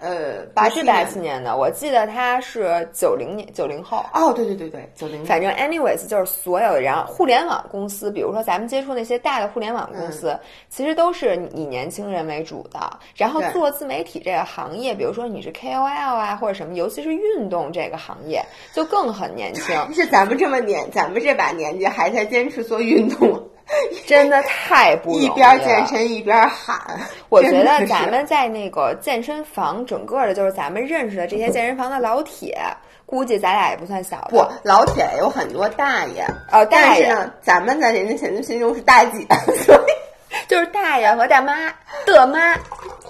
呃，八八七年七年。的，我记得他是九零年九零后。哦，对对对对，九零。反正 anyways 就是所有的人，互联网公司，比如说咱们接触那些大的互联网公司，嗯。其实都是以年轻人为主的。然后做自媒体这个行业，比如说你是 KOL 啊或者什么，尤其是运动这个行业，就更很年轻，*laughs* 是咱们这么年，咱们这把年纪还在坚持做运动，*laughs* 真的太不容易了。一边健身一边喊。我觉得咱们在那个健身房，整个的就是咱们认识的这些健身房的老铁，估计咱俩也不算小的。不，老铁有很多大爷，哦，大爷但是呢，咱们在人家心心中是大姐，*laughs* 所以就是大爷和大妈的妈。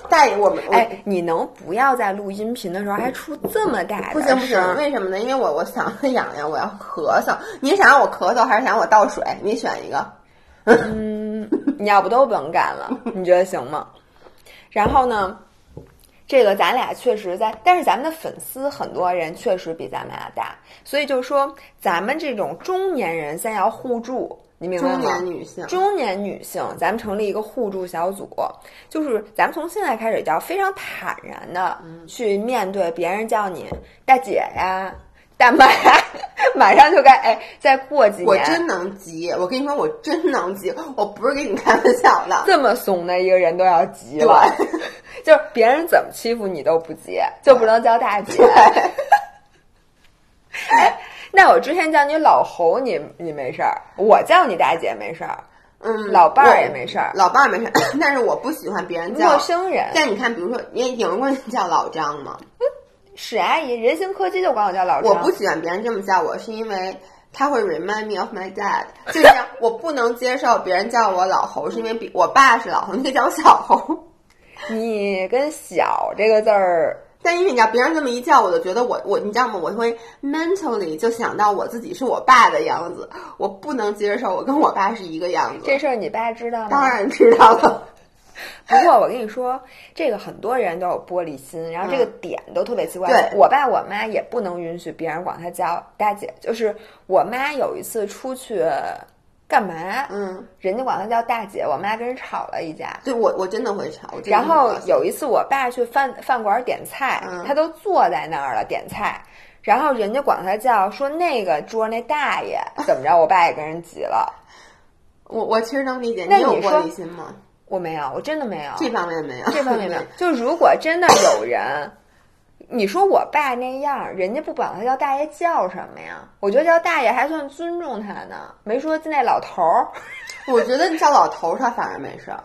大爷我们我哎，你能不要在录音频的时候还出这么大的不行不声行，为什么呢？因为我我嗓子痒痒，我要咳嗽。你想让我咳嗽，还是想让我倒水？你选一个。嗯，你要不都甭干了，你觉得行吗？然后呢，这个咱俩确实在，但是咱们的粉丝很多人确实比咱们俩大，所以就说咱们这种中年人先要互助，你明白吗？中年女性，中年女性，咱们成立一个互助小组，就是咱们从现在开始就要非常坦然的去面对别人叫你大姐呀、大妈呀，马上就该哎，再过几年，我真能急。我跟你说，我真能急，我不是跟你开玩笑的。这么怂的一个人都要急了，*laughs* 就是别人怎么欺负你都不急，就不能叫大姐。*laughs* 哎，那我之前叫你老侯，你你没事儿；我叫你大姐没事儿，嗯，老伴儿也没事儿老伴儿没事儿，*coughs* 但是我不喜欢别人叫陌生人但你看，比如说，你有人管你叫老张吗？史阿姨，人形柯基就管我叫老张。我不喜欢别人这么叫我，是因为他会 remind me of my dad，就这样，我不能接受别人叫我老侯，是因为比我爸是老侯，你可以叫我小侯。你跟“小”这个字儿，*laughs* 但因为你知道，别人这么一叫，我就觉得我我，你知道吗？我会 mentally 就想到我自己是我爸的样子，我不能接受我跟我爸是一个样子。这事儿你爸知道吗？当。然知道了，*laughs* 不过我跟你说，这个很多人都有玻璃心，然后这个点都特别奇怪。我爸我妈也不能允许别人管他叫大姐。就是我妈有一次出去干嘛？嗯，人家管她叫大姐，我妈跟人吵了一架。对我我真的会吵。然后有一次我爸去饭饭馆点菜，嗯他都坐在那儿了点菜，然后人家管他叫说那个桌那大爷怎么着，我爸也跟人急了。*laughs* 我我其实能理解，那你有玻璃心吗？我没有，我真的没有。这方面没有，这方面没有。*laughs* 就如果真的有人，你说我爸那样，人家不管他叫大爷叫什么呀？我觉得叫大爷还算尊重他呢，没说那老头儿我觉得叫老头儿他反而没事儿。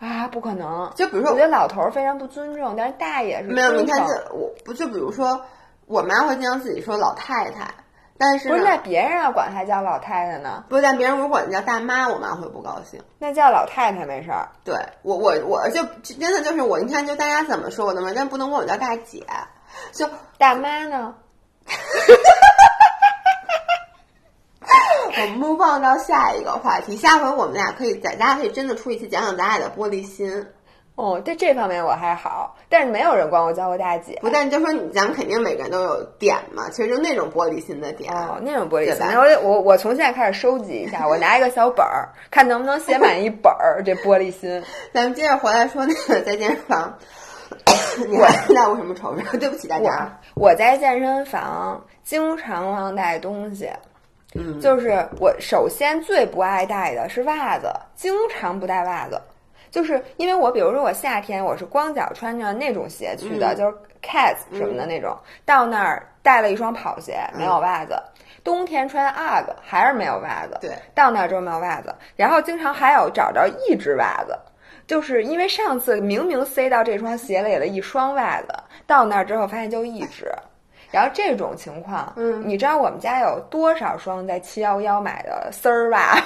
啊，不可能。就比如说我觉得老头儿非常不尊重，但是大爷是没有，你看这我不就比如说我妈会经常自己说老太太，但是不是呢那别人要管他叫老太太呢？不是但别人如果管她叫大妈，我妈会不高兴。那叫老太太没事儿。对我我我就真的就是我，你看就大家怎么说我的嘛，但不能管我叫大姐，就大妈呢？*laughs* 我们 move on 到下一个话题，下回我们俩可以在大家可以真的出一期讲讲咱俩的玻璃心，哦，在这方面我还好，但是没有人管我叫我大姐。不但就说你咱们肯定每个人都有点嘛，其实就那种玻璃心的点。哦，那种玻璃心，我我我从现在开始收集一下，我拿一个小本儿，看能不能写满一本儿这玻璃心。*laughs* 咱们接着回来说那个在健身房，你还带过什么丑事？*laughs* 对不起大家。我在健身房经常忘带东西，嗯，就是我首先最不爱带的是袜子，经常不带袜子。就是因为我，比如说我夏天我是光脚穿着那种鞋去的，嗯就是 Cats 什么的那种，到那儿带了一双跑鞋，没有袜子。冬天穿 UGG 还是没有袜子，对，到那儿之后没有袜子，然后经常还有找着一只袜子，就是因为上次明明塞到这双鞋里了一双袜子，到那儿之后发现就一只。然后这种情况，嗯你知道我们家有多少双在七幺幺买的丝儿袜？*laughs*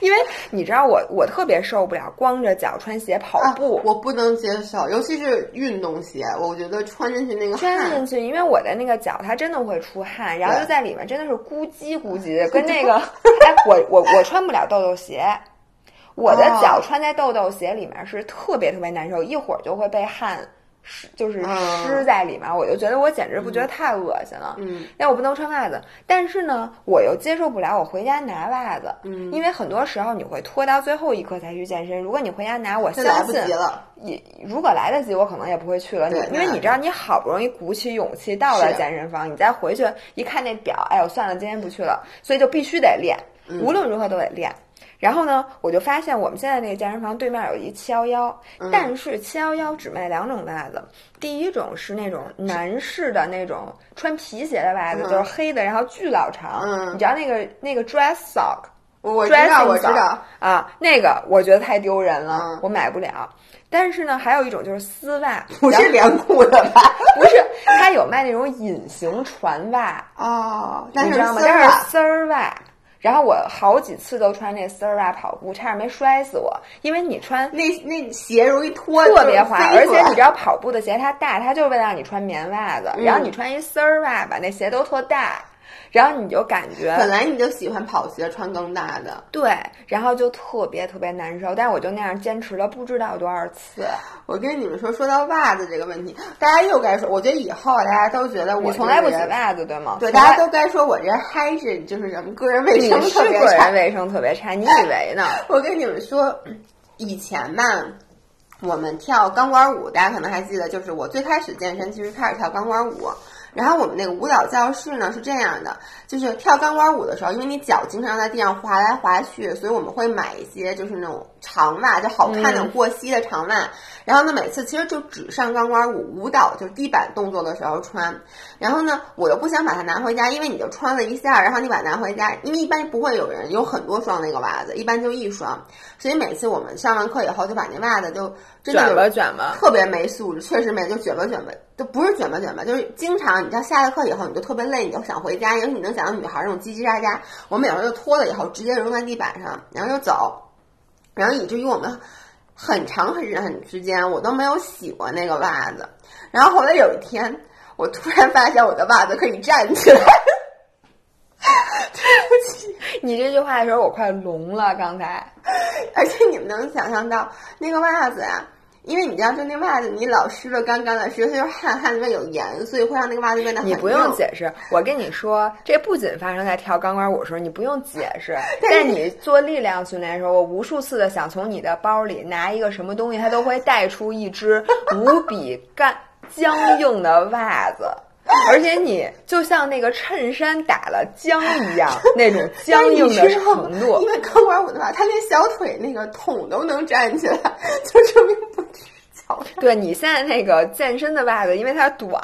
因为你知道我我特别受不了光着脚穿鞋跑步，啊我不能接受，尤其是运动鞋，我觉得穿进去那个汗穿进去，因为我的那个脚它真的会出汗，然后就在里面真的是咕叽咕叽的，*laughs* 跟那个哎，我我我穿不了豆豆鞋，我的哦脚穿在豆豆鞋里面是特别特别难受，一会儿就会被汗湿，就是嗯湿在里面，我就觉得我简直不觉得太恶心了。嗯，但我不能穿袜子，但是呢，我又接受不了我回家拿袜子，嗯因为很多时候你会拖到最后一刻才去健身，如果你回家拿，我相信。也如果来得及，我可能也不会去了。你对因为你知道，你好不容易鼓起勇气到了健身房，你再回去一看那表，哎呦算了，今天不去了，所以就必须得练，嗯无论如何都得练。然后呢，我就发现我们现在那个健身房对面有一七幺幺，嗯但是七幺幺只卖两种袜子，第一种是那种男士的那种穿皮鞋的袜子，嗯就是黑的，然后巨老长，嗯你知道那个那个 dress sock。我我知道我知道，啊，那个我觉得太丢人了，嗯我买不了。但是呢，还有一种就是丝袜，不是连裤的吧？*laughs* 不是，它有卖那种隐形船袜，哦，你知道吗？但是丝儿袜。然后我好几次都穿那丝儿袜跑步，差点没摔死我，因为你穿那那鞋容易脱，特别滑，而且你知道跑步的鞋它大，它就是为了让你穿棉袜子，嗯。然后你穿一丝儿袜，把那鞋都特大，然后你就感觉本来你就喜欢跑鞋，穿更大的。对，然后就特别特别难受，但是我就那样坚持了不知道多少次。我跟你们说，说到袜子这个问题，大家又该说，我觉得以后大家都觉得我从来不洗袜子对吗？对，大家都该说我这 hygiene 就是什么个人卫生特别差人。卫生特别差，你以为呢？我跟你们说，以前吧，我们跳钢管舞，大家可能还记得，就是我最开始健身，其实开始跳钢管舞。然后我们那个舞蹈教室呢是这样的，就是跳钢管舞的时候，因为你脚经常在地上滑来滑去，所以我们会买一些就是那种长袜，就好看的过膝的长袜。然后呢，每次其实就只上钢管舞舞蹈就是地板动作的时候穿。然后呢，我又不想把它拿回家，因为你就穿了一下，然后你把它拿回家，因为一般不会有人有很多双那个袜子，一般就一双。所以每次我们上完课以后，就把那袜子就真的卷就吧卷吧，特别没素质，确实没，就卷吧卷吧，都不是卷吧卷吧，就是经常你知道下了课以后你就特别累，你就想回家，因为你能想到女孩那种叽叽喳喳，我们有时候就脱了以后直接扔在地板上，然后就走，然后以至于我们很长很长很时间我都没有洗过那个袜子，然后后来有一天我突然发现我的袜子可以站起来，*laughs* 对不起。你这句话的时候我快聋了，刚才。而且你们能想象到那个袜子呀、因为你知道，就那袜子你老湿了干干的，实际就是汗，汗里面有盐，所以会让那个袜子变得很你不用解释，我跟你说，这不仅发生在跳钢管舞的时候，你不用解释，在你做力量训练的时候，我无数次的想从你的包里拿一个什么东西，它都会带出一只无比干僵硬的袜子。而且你就像那个衬衫打了浆一样，*laughs* 那种 *laughs* 僵硬的程度。因为钢管舞的话，他连小腿那个桶都能站起来，就证明不是脚。对你现在那个健身的袜子，因为它短，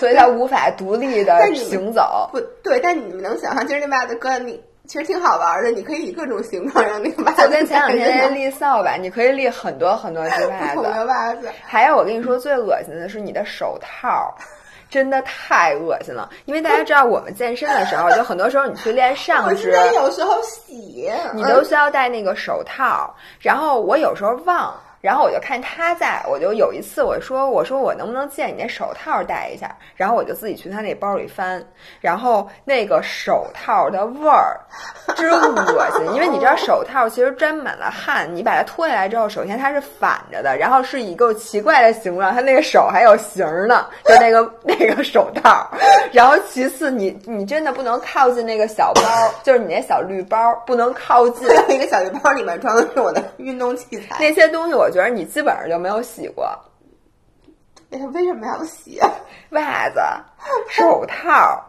所以它无法独立的行走。不对，但你们能想象，其实那袜子搁你其实挺好玩的。你可以以各种形状让那个袜子。就跟前两天那立扫把，你可以立很多很多只袜子。袜子。还有，我跟你说，最恶心的是你的手套。*laughs* 真的太恶心了，因为大家知道我们健身的时候，*laughs* 就很多时候你去练上肢，有时候洗，你都需要戴那个手套。然后我有时候忘。然后我就看他在，我就有一次我说我说我能不能借你那手套戴一下？然后我就自己去他那包里翻，然后那个手套的味儿真恶心，因为你知道手套其实沾满了汗，你把它脱下来之后，首先它是反着的，然后是一个奇怪的形状，它那个手还有形呢，就那个那个手套。然后其次你你真的不能靠近那个小包，就是你那小绿包不能靠近。*laughs* 那个小绿包里面装的是我的运动器材，那些东西我。我觉得你基本上就没有洗过，哎，为什么要洗？*laughs* 袜子、*laughs* 手套，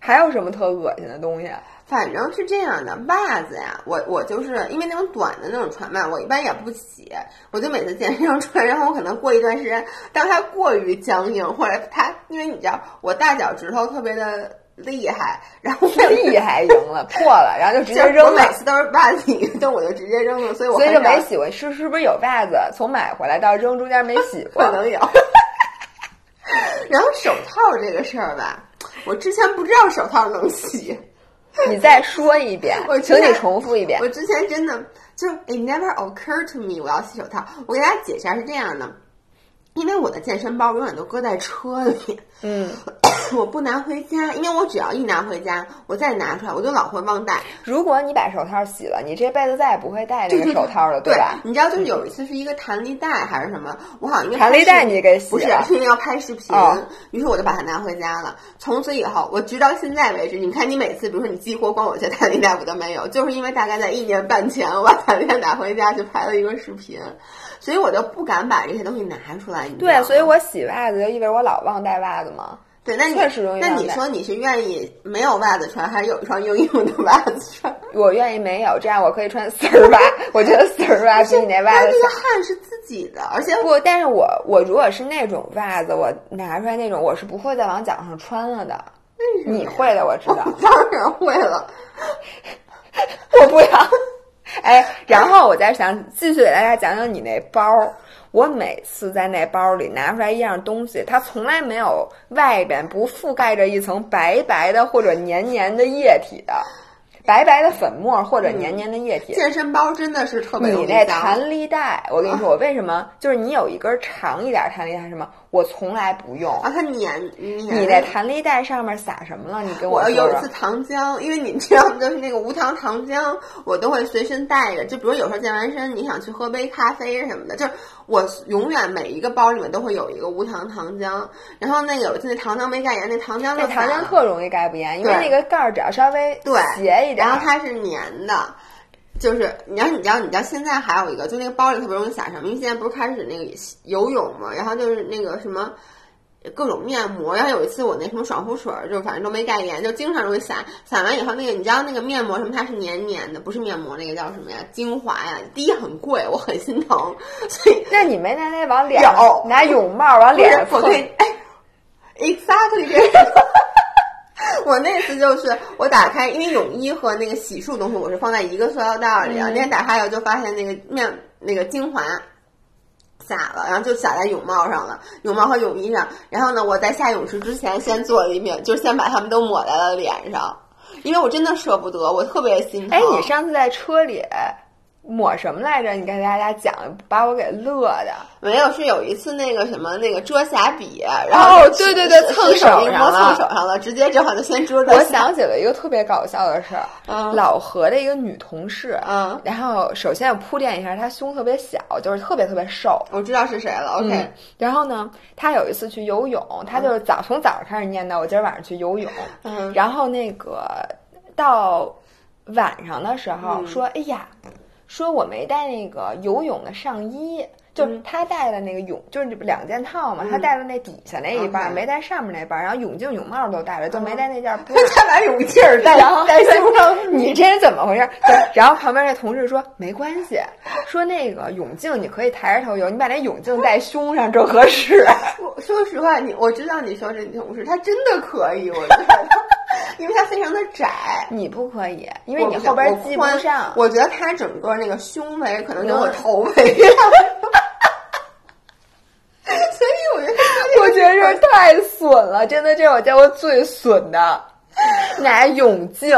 还有什么特恶心的东西？反正是这样的，袜子呀，我我就是因为那种短的那种船袜，我一般也不洗，我就每次健身上穿，然后我可能过一段时间，当它过于僵硬，或者它，因为你知道我大脚趾头特别的。厉害，然后厉害赢了，*laughs* 破了，然后就直接扔。我每次都是袜子一就我就直接扔了，所以我所以就没洗过。是是不是有袜子从买回来到扔中间没洗过？可能有。*laughs* 然后手套这个事儿吧，我之前不知道手套能洗。*laughs* 你再说一遍，我请你重复一遍。我之前真的就 it never occurred to me 我要洗手套。我给大家解释下是这样的。因为我的健身包永远都搁在车里，嗯，*coughs* 我不拿回家，因为我只要一拿回家，我再拿出来，我就老会忘带。如果你把手套洗了，你这辈子再也不会戴这个手套了，对吧？你知道，就是有一次是一个弹力带还是什么，我好像因为弹力带你给洗不是，是因为要拍视频，于是我就把它拿回家了。从此以后，我直到现在为止，你看你每次，比如说你激活光，我这弹力带我都没有，就是因为大概在一年半前，我把弹力带拿回家去拍了一个视频。所以我就不敢把这些东西拿出来。对，所以我洗袜子就意味着我老忘带袜子嘛。对，那确实容易。那你说你是愿意没有袜子穿，还是有一双硬硬的袜子穿？*laughs* 我愿意没有，这样我可以穿丝儿袜。我觉得丝儿袜比你那袜子。那个汗是自己的，而且不，但是我我如果是那种袜子，我拿出来那种，我是不会再往脚上穿了的。你会的，我知道。*laughs* 当然会了。*laughs* 我不要。哎，然后我再想继续给大家讲讲你那包。我每次在那包里拿出来一样东西，它从来没有外边不覆盖着一层白白的或者黏黏的液体的。白白的粉末或者黏黏的液体，健身包真的是特别。你那弹力带，我跟你说，我为什么就是你有一根长一点弹力带什么，我从来不用啊，它粘粘。你那弹力带上面撒什么了？你给我有一次糖浆，因为你知道，就是那个无糖糖浆，我都会随身带着。就比如有时候健完身，你想去喝杯咖啡什么的，就是我永远每一个包里面都会有一个无糖糖浆。然后那个有次那糖浆没盖严，那糖浆那糖浆特容易盖不严，因为那个盖儿只要稍微对斜一点。然后它是粘的，就是你要你知道你知道现在还有一个，就那个包里特别容易撒什么？因为现在不是开始那个游泳嘛，然后就是那个什么各种面膜。然后有一次我那什么爽肤水，就反正都没盖严，就经常容易撒。撒完以后那个你知道那个面膜什么？它是黏黏的，不是面膜，那个叫什么呀？精华呀。第一很贵，我很心疼。所以 *laughs* 那你没拿那往脸上拿泳帽往脸上可以哎，exactly 这个。*laughs* 我那次就是我打开，因为泳衣和那个洗漱东西我是放在一个塑料袋里，那天打开以后就发现那个面那个精华洒了，然后就洒在泳帽上了，泳帽和泳衣上。然后呢，我在下泳池之前先做了一遍，就先把它们都抹在了脸上，因为我真的舍不得，我特别心疼。哎，你上次在车里。抹什么来着？你跟大家讲，把我给乐的。没有，是有一次那个什么那个遮瑕笔，然后哦，对对对，蹭手上了，蹭手上了，直接正好就先遮我想起了一个特别搞笑的事儿，嗯老何的一个女同事，嗯，然后首先我铺垫一下，她胸特别小，就是特别特别瘦。我知道是谁了，OK、嗯。然后呢，她有一次去游泳，她就是早从早上开始念叨，我今儿晚上去游泳。嗯，然后那个到晚上的时候嗯说，哎呀。说我没带那个游泳的上衣，就是他带了那个泳，就是两件套嘛，他带了那底下那一半，没带上面那半，然后泳镜、泳帽都带了，就没带那件。*laughs* 他把泳镜带然后带胸上，*laughs* 你这人怎么回事？*laughs* 然后旁边那同事说没关系，说那个泳镜你可以抬着头游，你把那泳镜戴胸上正合适。我说实话，你我知道你说这女同事，他真的可以，我觉得。*laughs* 因为它非常的窄，你不可以，因为你后边系不上。我觉得它整个那个胸围可能跟我头围一样，*laughs* 所以我觉得，我觉得这太损了，真的，这是我见过最损的，*laughs* 拿泳镜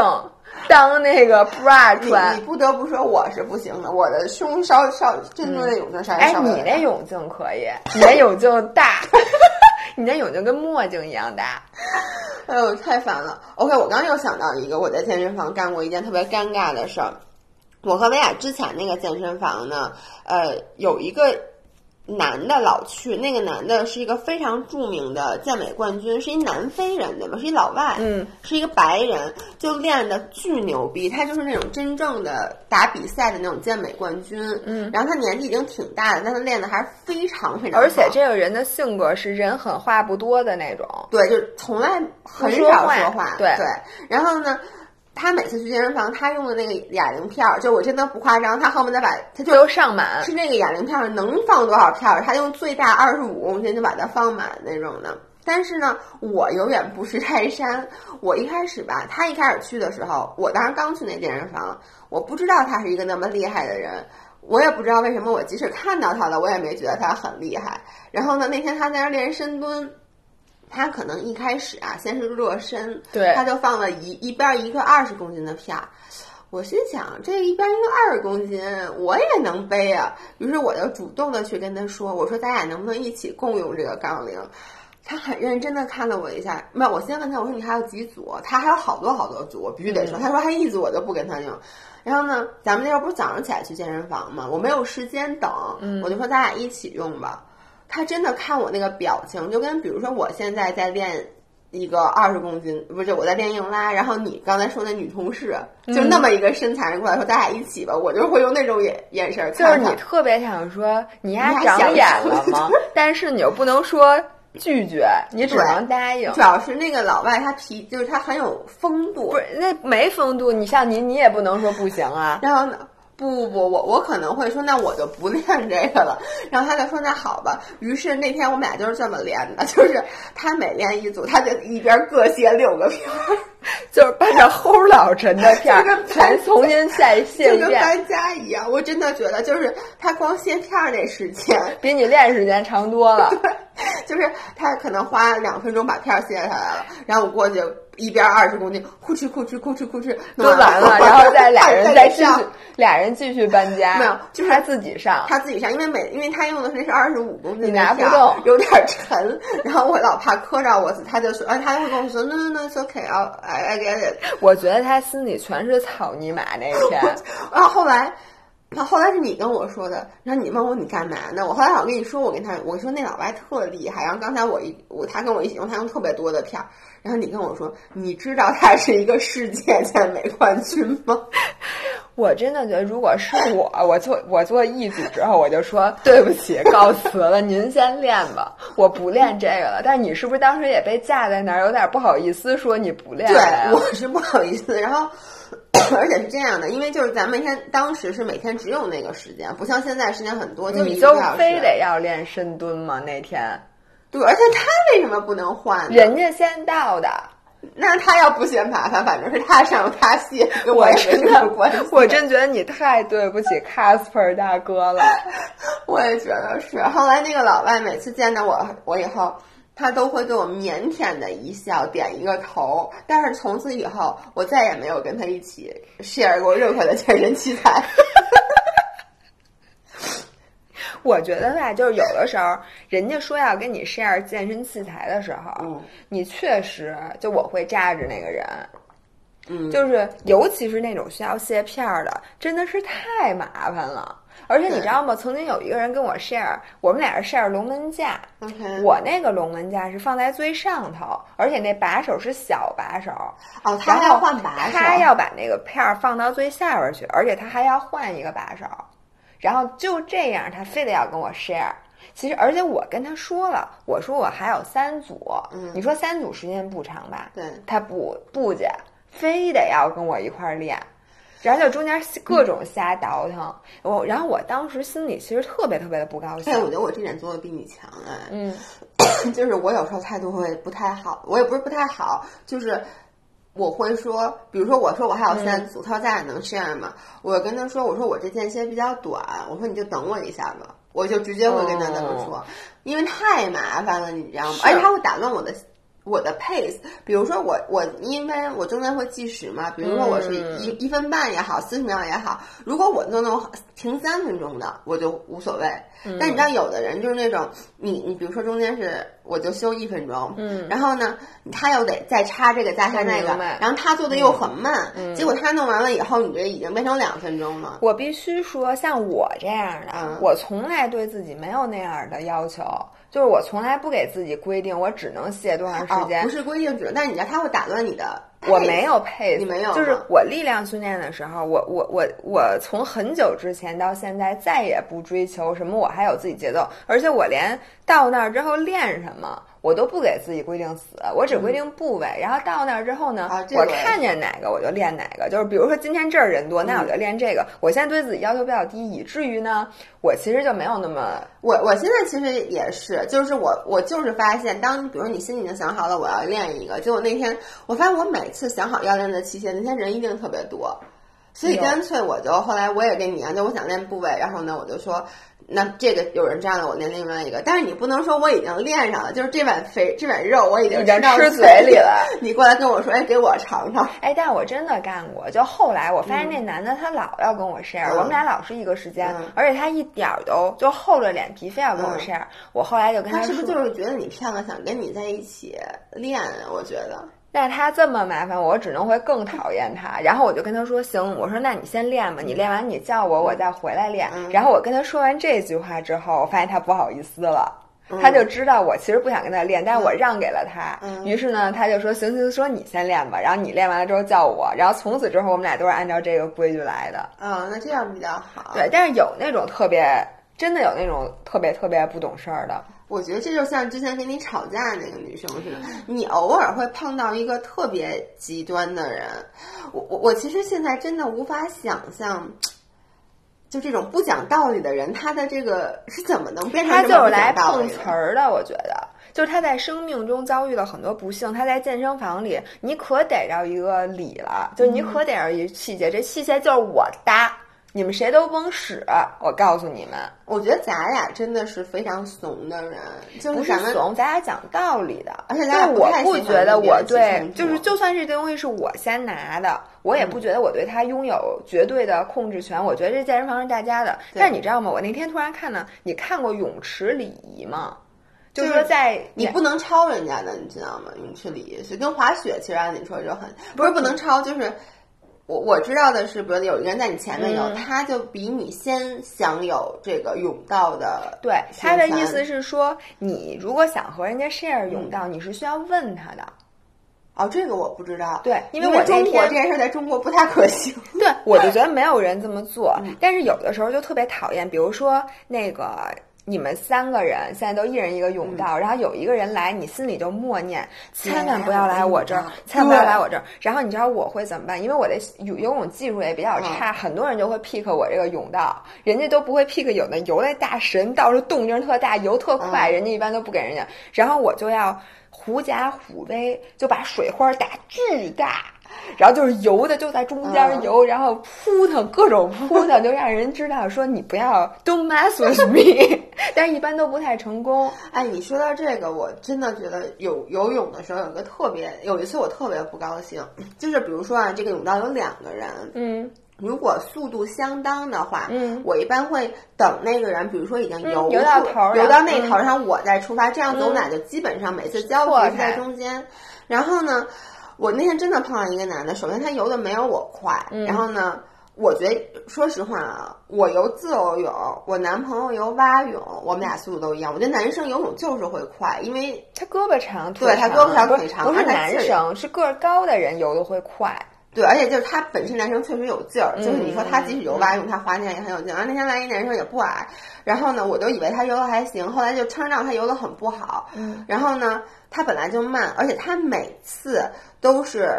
当那个 bra 穿。你不得不说我是不行的，我的胸稍稍真正的泳镜稍微哎，稍微。你那泳镜可以，你那泳镜大，*laughs* 你那泳镜跟墨镜一样大。哎呦，太烦了。OK，我刚刚又想到一个，我在健身房干过一件特别尴尬的事儿。我和维亚之前那个健身房呢，呃，有一个男的老去，那个男的是一个非常著名的健美冠军，是一南非人，对吧？是一老外，嗯，是一个白人，就练的巨牛逼，他就是那种真正的打比赛的那种健美冠军，嗯，然后他年纪已经挺大的，但他练的还是非常非常好，而且这个人的性格是人狠话不多的那种，对，就是从来很说少说话，对。对，然后呢？他每次去健身房，他用的那个哑铃片儿，就我真的不夸张，他恨不得把他就都上满，是那个哑铃片儿能放多少片儿，他用最大二十五公斤就把它放满那种的。但是呢，我永远不识泰山。我一开始吧，他一开始去的时候，我当时刚去那健身房，我不知道他是一个那么厉害的人，我也不知道为什么，我即使看到他了，我也没觉得他很厉害。然后呢，那天他在那练深蹲。他可能一开始啊，先是热身，对，他就放了一一边一个二十公斤的片儿。我心想，这一边一个二十公斤，我也能背啊。于是我就主动的去跟他说：“我说咱俩能不能一起共用这个杠铃？”他很认真的看了我一下，没有，我先问他，我说你还有几组？他还有好多好多组，我必须得说。嗯、他说还一组，我就不跟他用。然后呢，咱们那会儿不是早上起来去健身房吗？我没有时间等，嗯、我就说咱俩一起用吧。他真的看我那个表情，就跟比如说我现在在练一个二十公斤，不是我在练硬拉，然后你刚才说那女同事就那么一个身材人过来说咱俩一起吧，我就会用那种眼眼神就是你特别想说你丫长眼了吗？*laughs* 但是你又不能说拒绝，你只能答应。主要是那个老外他皮就是他很有风度，不是那没风度，你像你你也不能说不行啊。然后呢？不不不，我我可能会说，那我就不 *laughs* 练这个了。然后他就说那好吧。于是那天我们俩就是这么练的，*laughs* 就是他每练一组，他就一边各卸六个片儿，就是搬着齁老沉的片儿，*laughs* 全重新再卸一遍，跟搬家一样。我真的觉得，就是他光卸片儿那时间比你练时间长多了。对，就是他可能花两分钟把片儿卸下来了，然后我过去。一边二十公斤，呼哧呼哧呼哧呼哧，都完了，然后再 *laughs* 俩人再继续，俩人继续搬家。没有，就是他自己上，他自己上，因为每因为他用的那是二十五公斤，你拿不动，有点沉。然后我老怕磕着我，他就说，啊，他会跟我说，no no no，it's okay，I I get it。我觉得他心里全是草泥马那天。*laughs* 然后后来。然后后来是你跟我说的，然后你问我你干嘛呢？我后来好像跟你说，我跟他我说那老外特厉害。然后刚才我一我他跟我一起用，他用特别多的片儿。然后你跟我说，你知道他是一个世界健美冠军吗？*laughs* 我真的觉得，如果是我，我做我做一组之后，我就说 *laughs* 对不起，告辞了，您先练吧，我不练这个了。但是你是不是当时也被架在那儿，有点不好意思说你不练？对，我是不好意思。然后。*coughs* 而且是这样的，因为就是咱们每天当时是每天只有那个时间，不像现在时间很多，就你就非得要练深蹲吗？那天，对，而且他为什么不能换？人家先到的，那他要不嫌麻烦，反正是他上他卸，跟我也没什么关系。我真觉得你太对不起 Casper 大哥了。*laughs* 我也觉得是。后来那个老外每次见到我，我以后。他都会对我腼腆的一笑，点一个头。但是从此以后，我再也没有跟他一起 share 过任何的健身器材。*laughs* 我觉得吧，就是有的时候，人家说要跟你 share 健身器材的时候，嗯你确实就我会扎着那个人，嗯，就是尤其是那种需要卸片儿的，真的是太麻烦了。而且你知道吗？曾经有一个人跟我 share，我们俩是 share 龙门架。我那个龙门架是放在最上头，而且那把手是小把手，哦，他还要换把手，他要把那个片儿放到最下边去，而且他还要换一个把手，然后就这样，他非得要跟我 share。其实，而且我跟他说了，我说我还有三组，嗯。你说三组时间不长吧？对。他不不姐，非得要跟我一块儿练，然后就中间各种瞎倒腾。我，然后我当时心里其实特别特别的不高兴哎，。我觉得我这点做的比你强哎。嗯，*coughs* 就是我有时候态度会不太好，我也不是不太好，就是我会说，比如说我说我还有三组，他说咱俩能 share 吗？我跟他说，我说我这间歇比较短，我说你就等我一下吧，我就直接会跟他这么说，因为太麻烦了，你知道吗？而且他会打乱我的。我的 pace，比如说我我因为我中间会计时嘛，比如说我是一、一分半也好，四十秒也好，如果我弄弄停三分钟的，我就无所谓。但你知道有的人就是那种你你比如说中间是我就休一分钟，嗯。然后呢他又得再插这个加插那个，然后他做的又很慢，结果他弄完了以后，你这已经变成两分钟了。我必须说，像我这样的，嗯。我从来对自己没有那样的要求，就是我从来不给自己规定我只能歇多长时间。哦、不是规定只，但是你知道他会打断你的。我没有配，你没有就是我力量训练的时候，我我我我从很久之前到现在再也不追求什么，我还有自己节奏，而且我连到那儿之后练什么。我都不给自己规定死，我只规定部位，然后到那儿之后呢，我啊这个看见哪个我就练哪个。就是比如说今天这儿人多，那我就练这个。我现在对自己要求比较低，以至于呢，我其实就没有那么我我现在其实也是，就是我我就是发现，当比如你心里已经想好了我要练一个，结果那天我发现我每次想好要练的器械，那天人一定特别多，所以干脆我就后来我也跟你一样，就我想练部位，然后呢我就说。那这个有人占了，我练另外一个，但是你不能说我已经练上了，就是这碗肥这碗肉我已经吃到吃嘴嘴里了。你过来跟我说，哎，给我尝尝。哎，但我真的干过。就后来我发现那男的他老要跟我 share，、嗯我们俩老是一个时间，嗯而且他一点儿都就厚着脸皮非要跟我嗯 share、我后来就跟说，他是不是就是觉得你漂亮，想跟你在一起练啊？我觉得。那他这么麻烦我，只能会更讨厌他。然后我就跟他说：“行，我说那你先练吧，你练完你叫我，我再回来练。嗯然后我跟他说完这句话之后，我发现他不好意思了。他就知道我其实不想跟他练，但是我让给了他。嗯于是呢，他就说：“行行，说你先练吧。”然后你练完了之后叫我。然后从此之后，我们俩都是按照这个规矩来的。嗯、那这样比较好。对，但是有那种特别，真的有那种特别特别不懂事儿的。我觉得这就像之前跟你吵架那个女生似的，你偶尔会碰到一个特别极端的人。我我我其实现在真的无法想象，就这种不讲道理的人，他的这个是怎么能变成他这么不就是来碰？瓷儿的，我觉得。就是他在生命中遭遇了很多不幸，他在健身房里，你可逮着一个理了，就你可逮着一器械，这器械就是我的，你们谁都甭使，我告诉你们，我觉得咱俩真的是非常怂的人，就不是咱们怂，咱俩讲道理的。而且咱俩就是我不觉得我对就是就算是这东西是我先拿的，我也不觉得我对它拥有绝对的控制权。我觉得这健身房是大家的。但是你知道吗？我那天突然看呢，你看过泳池礼仪吗？就就是说在你不能抄人家的，你知道吗？泳池礼仪是跟滑雪其实按理说就很不是不能抄，就是我我知道的是，比如有一个人在你前面有，嗯他就比你先享有这个甬道的对他的意思是说，你如果想和人家 share 嗯泳道，你是需要问他的。哦，这个我不知道，对因因为我中国这件事在中国不太可行。*laughs* 对，我就觉得没有人这么做，嗯但是有的时候就特别讨厌，比如说那个。你们三个人现在都一人一个甬道，嗯然后有一个人来，你心里就默念，千万不要来我这儿，千万不要来我这儿。然后你知道我会怎么办？因为我的游游泳技术也比较差，很多人就会 pick 我这个甬道，人家都不会 pick 有的游的大神，到时候动静特大，游特快，嗯人家一般都不给人家。然后我就要狐假虎威，就把水花打巨大。然后就是游的就在中间游，然后扑腾各种扑腾，就让人知道说你不要 don't mess with me，*laughs* 但是一般都不太成功。哎，你说到这个，我真的觉得有游泳的时候有一个特别，有一次我特别不高兴，就是比如说啊，这个泳道有两个人，嗯如果速度相当的话，嗯，我一般会等那个人，比如说已经游游到头，游到那头，然后我再出发，这样子我们俩就基本上每次交集在中间。然后呢，我那天真的碰到一个男的，首先他游的没有我快，然后呢。我觉得，说实话啊，我游自由泳，我男朋友游蛙泳，我们俩速度都一样。我觉得男生游泳就是会快，因为他胳膊长，对他胳膊长腿长，不是男生，是个儿高的人游的会快。对，而且就是他本身男生确实有劲儿，就是你说他即使游蛙泳，他划桨也很有劲儿。然后那天来一男生也不矮，然后呢，我都以为他游的还行，后来就称让他游的很不好。嗯，然后呢，他本来就慢，而且他每次都是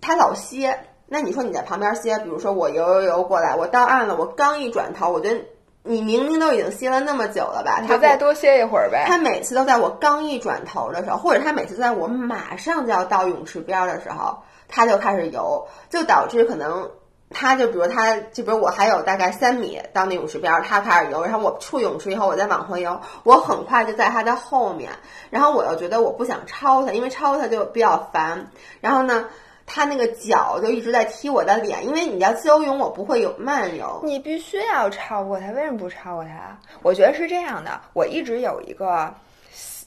他老歇。那你说你在旁边歇，比如说我游游游过来，我到岸了，我刚一转头，我觉得你明明都已经歇了那么久了吧？他再多歇一会儿呗。他每次都在我刚一转头的时候，或者他每次在我马上就要到泳池边的时候，他就开始游，就导致可能他就比如他就比如我还有大概三米到那泳池边，他开始游，然后我出泳池以后，我再往回游，我很快就在他的后面，然后我又觉得我不想超他，因为超他就比较烦，然后呢。他那个脚就一直在踢我的脸，因为你要自由泳，我不会有慢游。你必须要超过他，为什么不超过他？我觉得是这样的，我一直有一个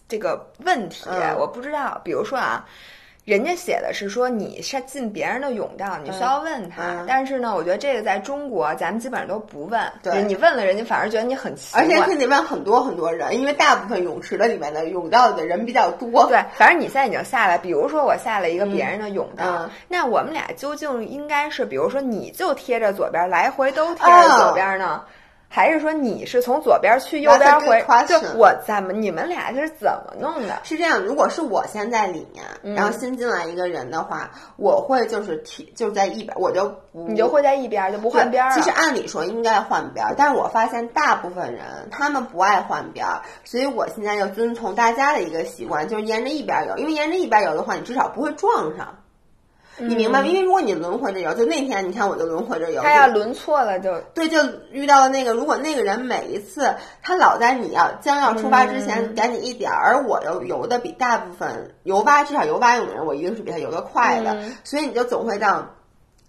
这个问题，我不知道，比如说啊。人家写的是说你是进别人的甬道，你需要问他。但是呢，我觉得这个在中国咱们基本上都不问。对，你问了人家反而觉得你很奇怪。而且你得问很多很多人，因为大部分泳池的里面的甬道的人比较多。对，反正你现在已经下来，比如说我下了一个别人的甬道，那我们俩究竟应该是，比如说你就贴着左边，来回都贴着左边呢？还是说你是从左边去右边回？就我咱们你们俩是怎么弄的？是这样，如果是我先在里面，然后新进来一个人的话，我会就是提就在一边，我就不你就会在一边就不换边儿。其实按理说应该换边儿，但是我发现大部分人他们不爱换边儿，所以我现在就遵从大家的一个习惯，就是沿着一边游，因为沿着一边游的话，你至少不会撞上。你明白吗？因为如果你轮回着游，就那天你看我就轮回着游，他要轮错了就对，就遇到了那个。如果那个人每一次他老在你要将要出发之前赶你一点儿，而我又游的比大部分游蛙至少游蛙泳的人，我一定是比他游的快的，所以你就总会到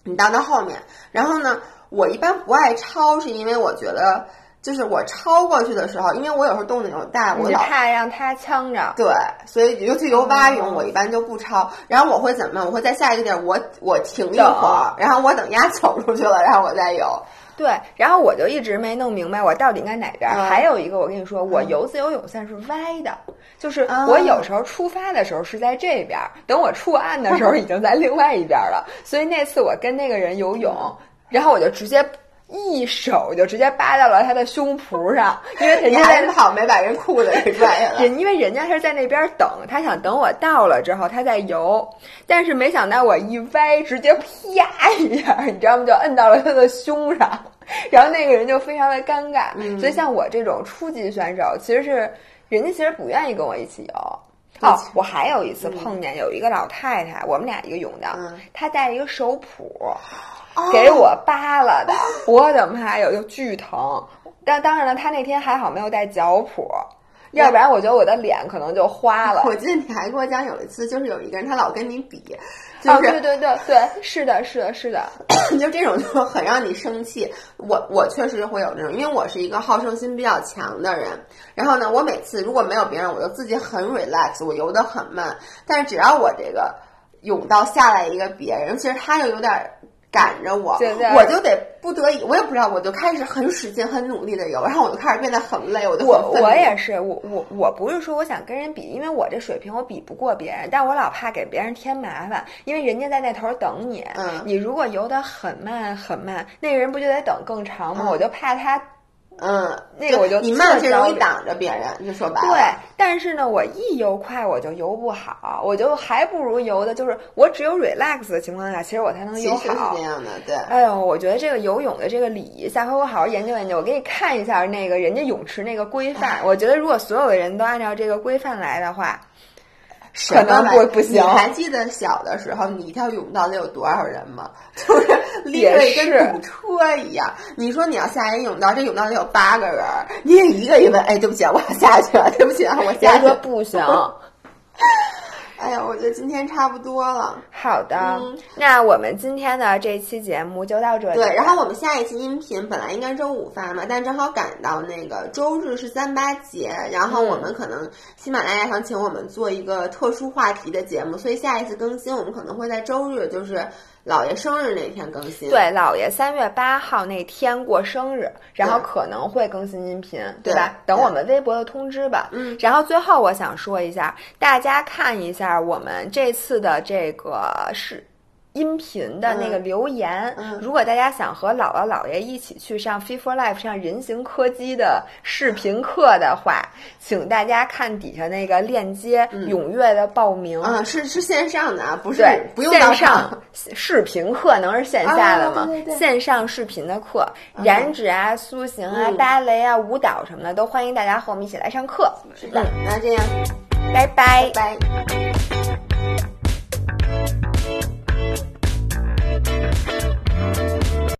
你到那后面。然后呢，我一般不爱抄，是因为我觉得。就是我超过去的时候，因为我有时候动静有大，我老怕让他呛着。对，所以尤其游蛙泳，我一般就不超。然后我会怎么？我会在下一个点，我我停一会儿，然后我等鸭走出去了，然后我再游。对，然后我就一直没弄明白我到底应该哪边。还有一个，我跟你说，我游自由泳算是歪的，就是我有时候出发的时候是在这边，等我出岸的时候 *laughs* 已经在另外一边了。所以那次我跟那个人游泳，然后我就直接。一手就直接扒到了他的胸脯上，因为人家在跑，没把人裤子给拽下来。*laughs* 人因为人家是在那边等，他想等我到了之后他再游，但是没想到我一歪，直接啪一下，你知道吗？就摁到了他的胸上，然后那个人就非常的尴尬。所以像我这种初级选手，其实是人家其实不愿意跟我一起游。哦，我还有一次碰见有一个老太太，我们俩一个泳道，她带一个手蹼。*laughs* 给我扒拉的，我的妈呀，又巨疼！但当然了，他那天还好没有带脚蹼，要不然我觉得我的脸可能就花了。我记得你还跟我讲有一次，就是有一个人他老跟你比，就是对对对对，是的，是的，是的，*coughs* 就这种就很让你生气。我我确实会有这种，因为我是一个好胜心比较强的人。然后呢，我每次如果没有别人，我就自己很 relax，我游得很慢。但是只要我这个泳道下来一个别人，其实他就有点。赶着我，我就得不得已，我也不知道，我就开始很使劲、很努力的游，然后我就开始变得很累，我就我我也是，我我我不是说我想跟人比，因为我这水平我比不过别人，但我老怕给别人添麻烦，因为人家在那头等你，嗯，你如果游得很慢很慢，那个人不就得等更长吗？我就怕他。嗯，那个我就你慢就容易挡着别人，就说白了。对，但是呢，我一游快我就游不好，我就还不如游的，就是我只有 relax 的情况下，其实我才能游好。是这样的，对。哎呦，我觉得这个游泳的这个礼仪，下回我好好研究研究，我给你看一下那个人家泳池那个规范。我觉得如果所有的人都按照这个规范来的话。可能不不行。你还记得小的时候，你一条泳道得有多少人吗？*laughs* 就是列队跟堵车一样。你说你要下一泳道，这泳道得有八个人，你也一个一问，哎，对不起，我要下去了，对不起啊，我下去。不行。*laughs* 哎呀，我觉得今天差不多了。好的，那我们今天的这期节目就到这里。对，然后我们下一期音频本来应该周五发嘛，但正好赶到那个周日是三八节，然后我们可能喜马拉雅想请我们做一个特殊话题的节目，所以下一次更新我们可能会在周日，就是姥爷生日那天更新。对，姥爷三月八号那天过生日，然后可能会更新音频，对吧？等我们微博的通知吧。嗯。然后最后我想说一下，大家看一下我们这次的这个是。音频的那个留言，如果大家想和姥姥姥爷一起去上 Fit for Life 上人形柯基的视频课的话，请大家看底下那个链接，踊跃的报名。啊，是是线上的啊，不是不用线上 *laughs* 视频课，能是线下的吗？线上视频的课，燃脂啊、塑形啊、芭蕾啊、舞蹈什么的，都欢迎大家和我们一起来上课。是的，那这样，拜。拜拜。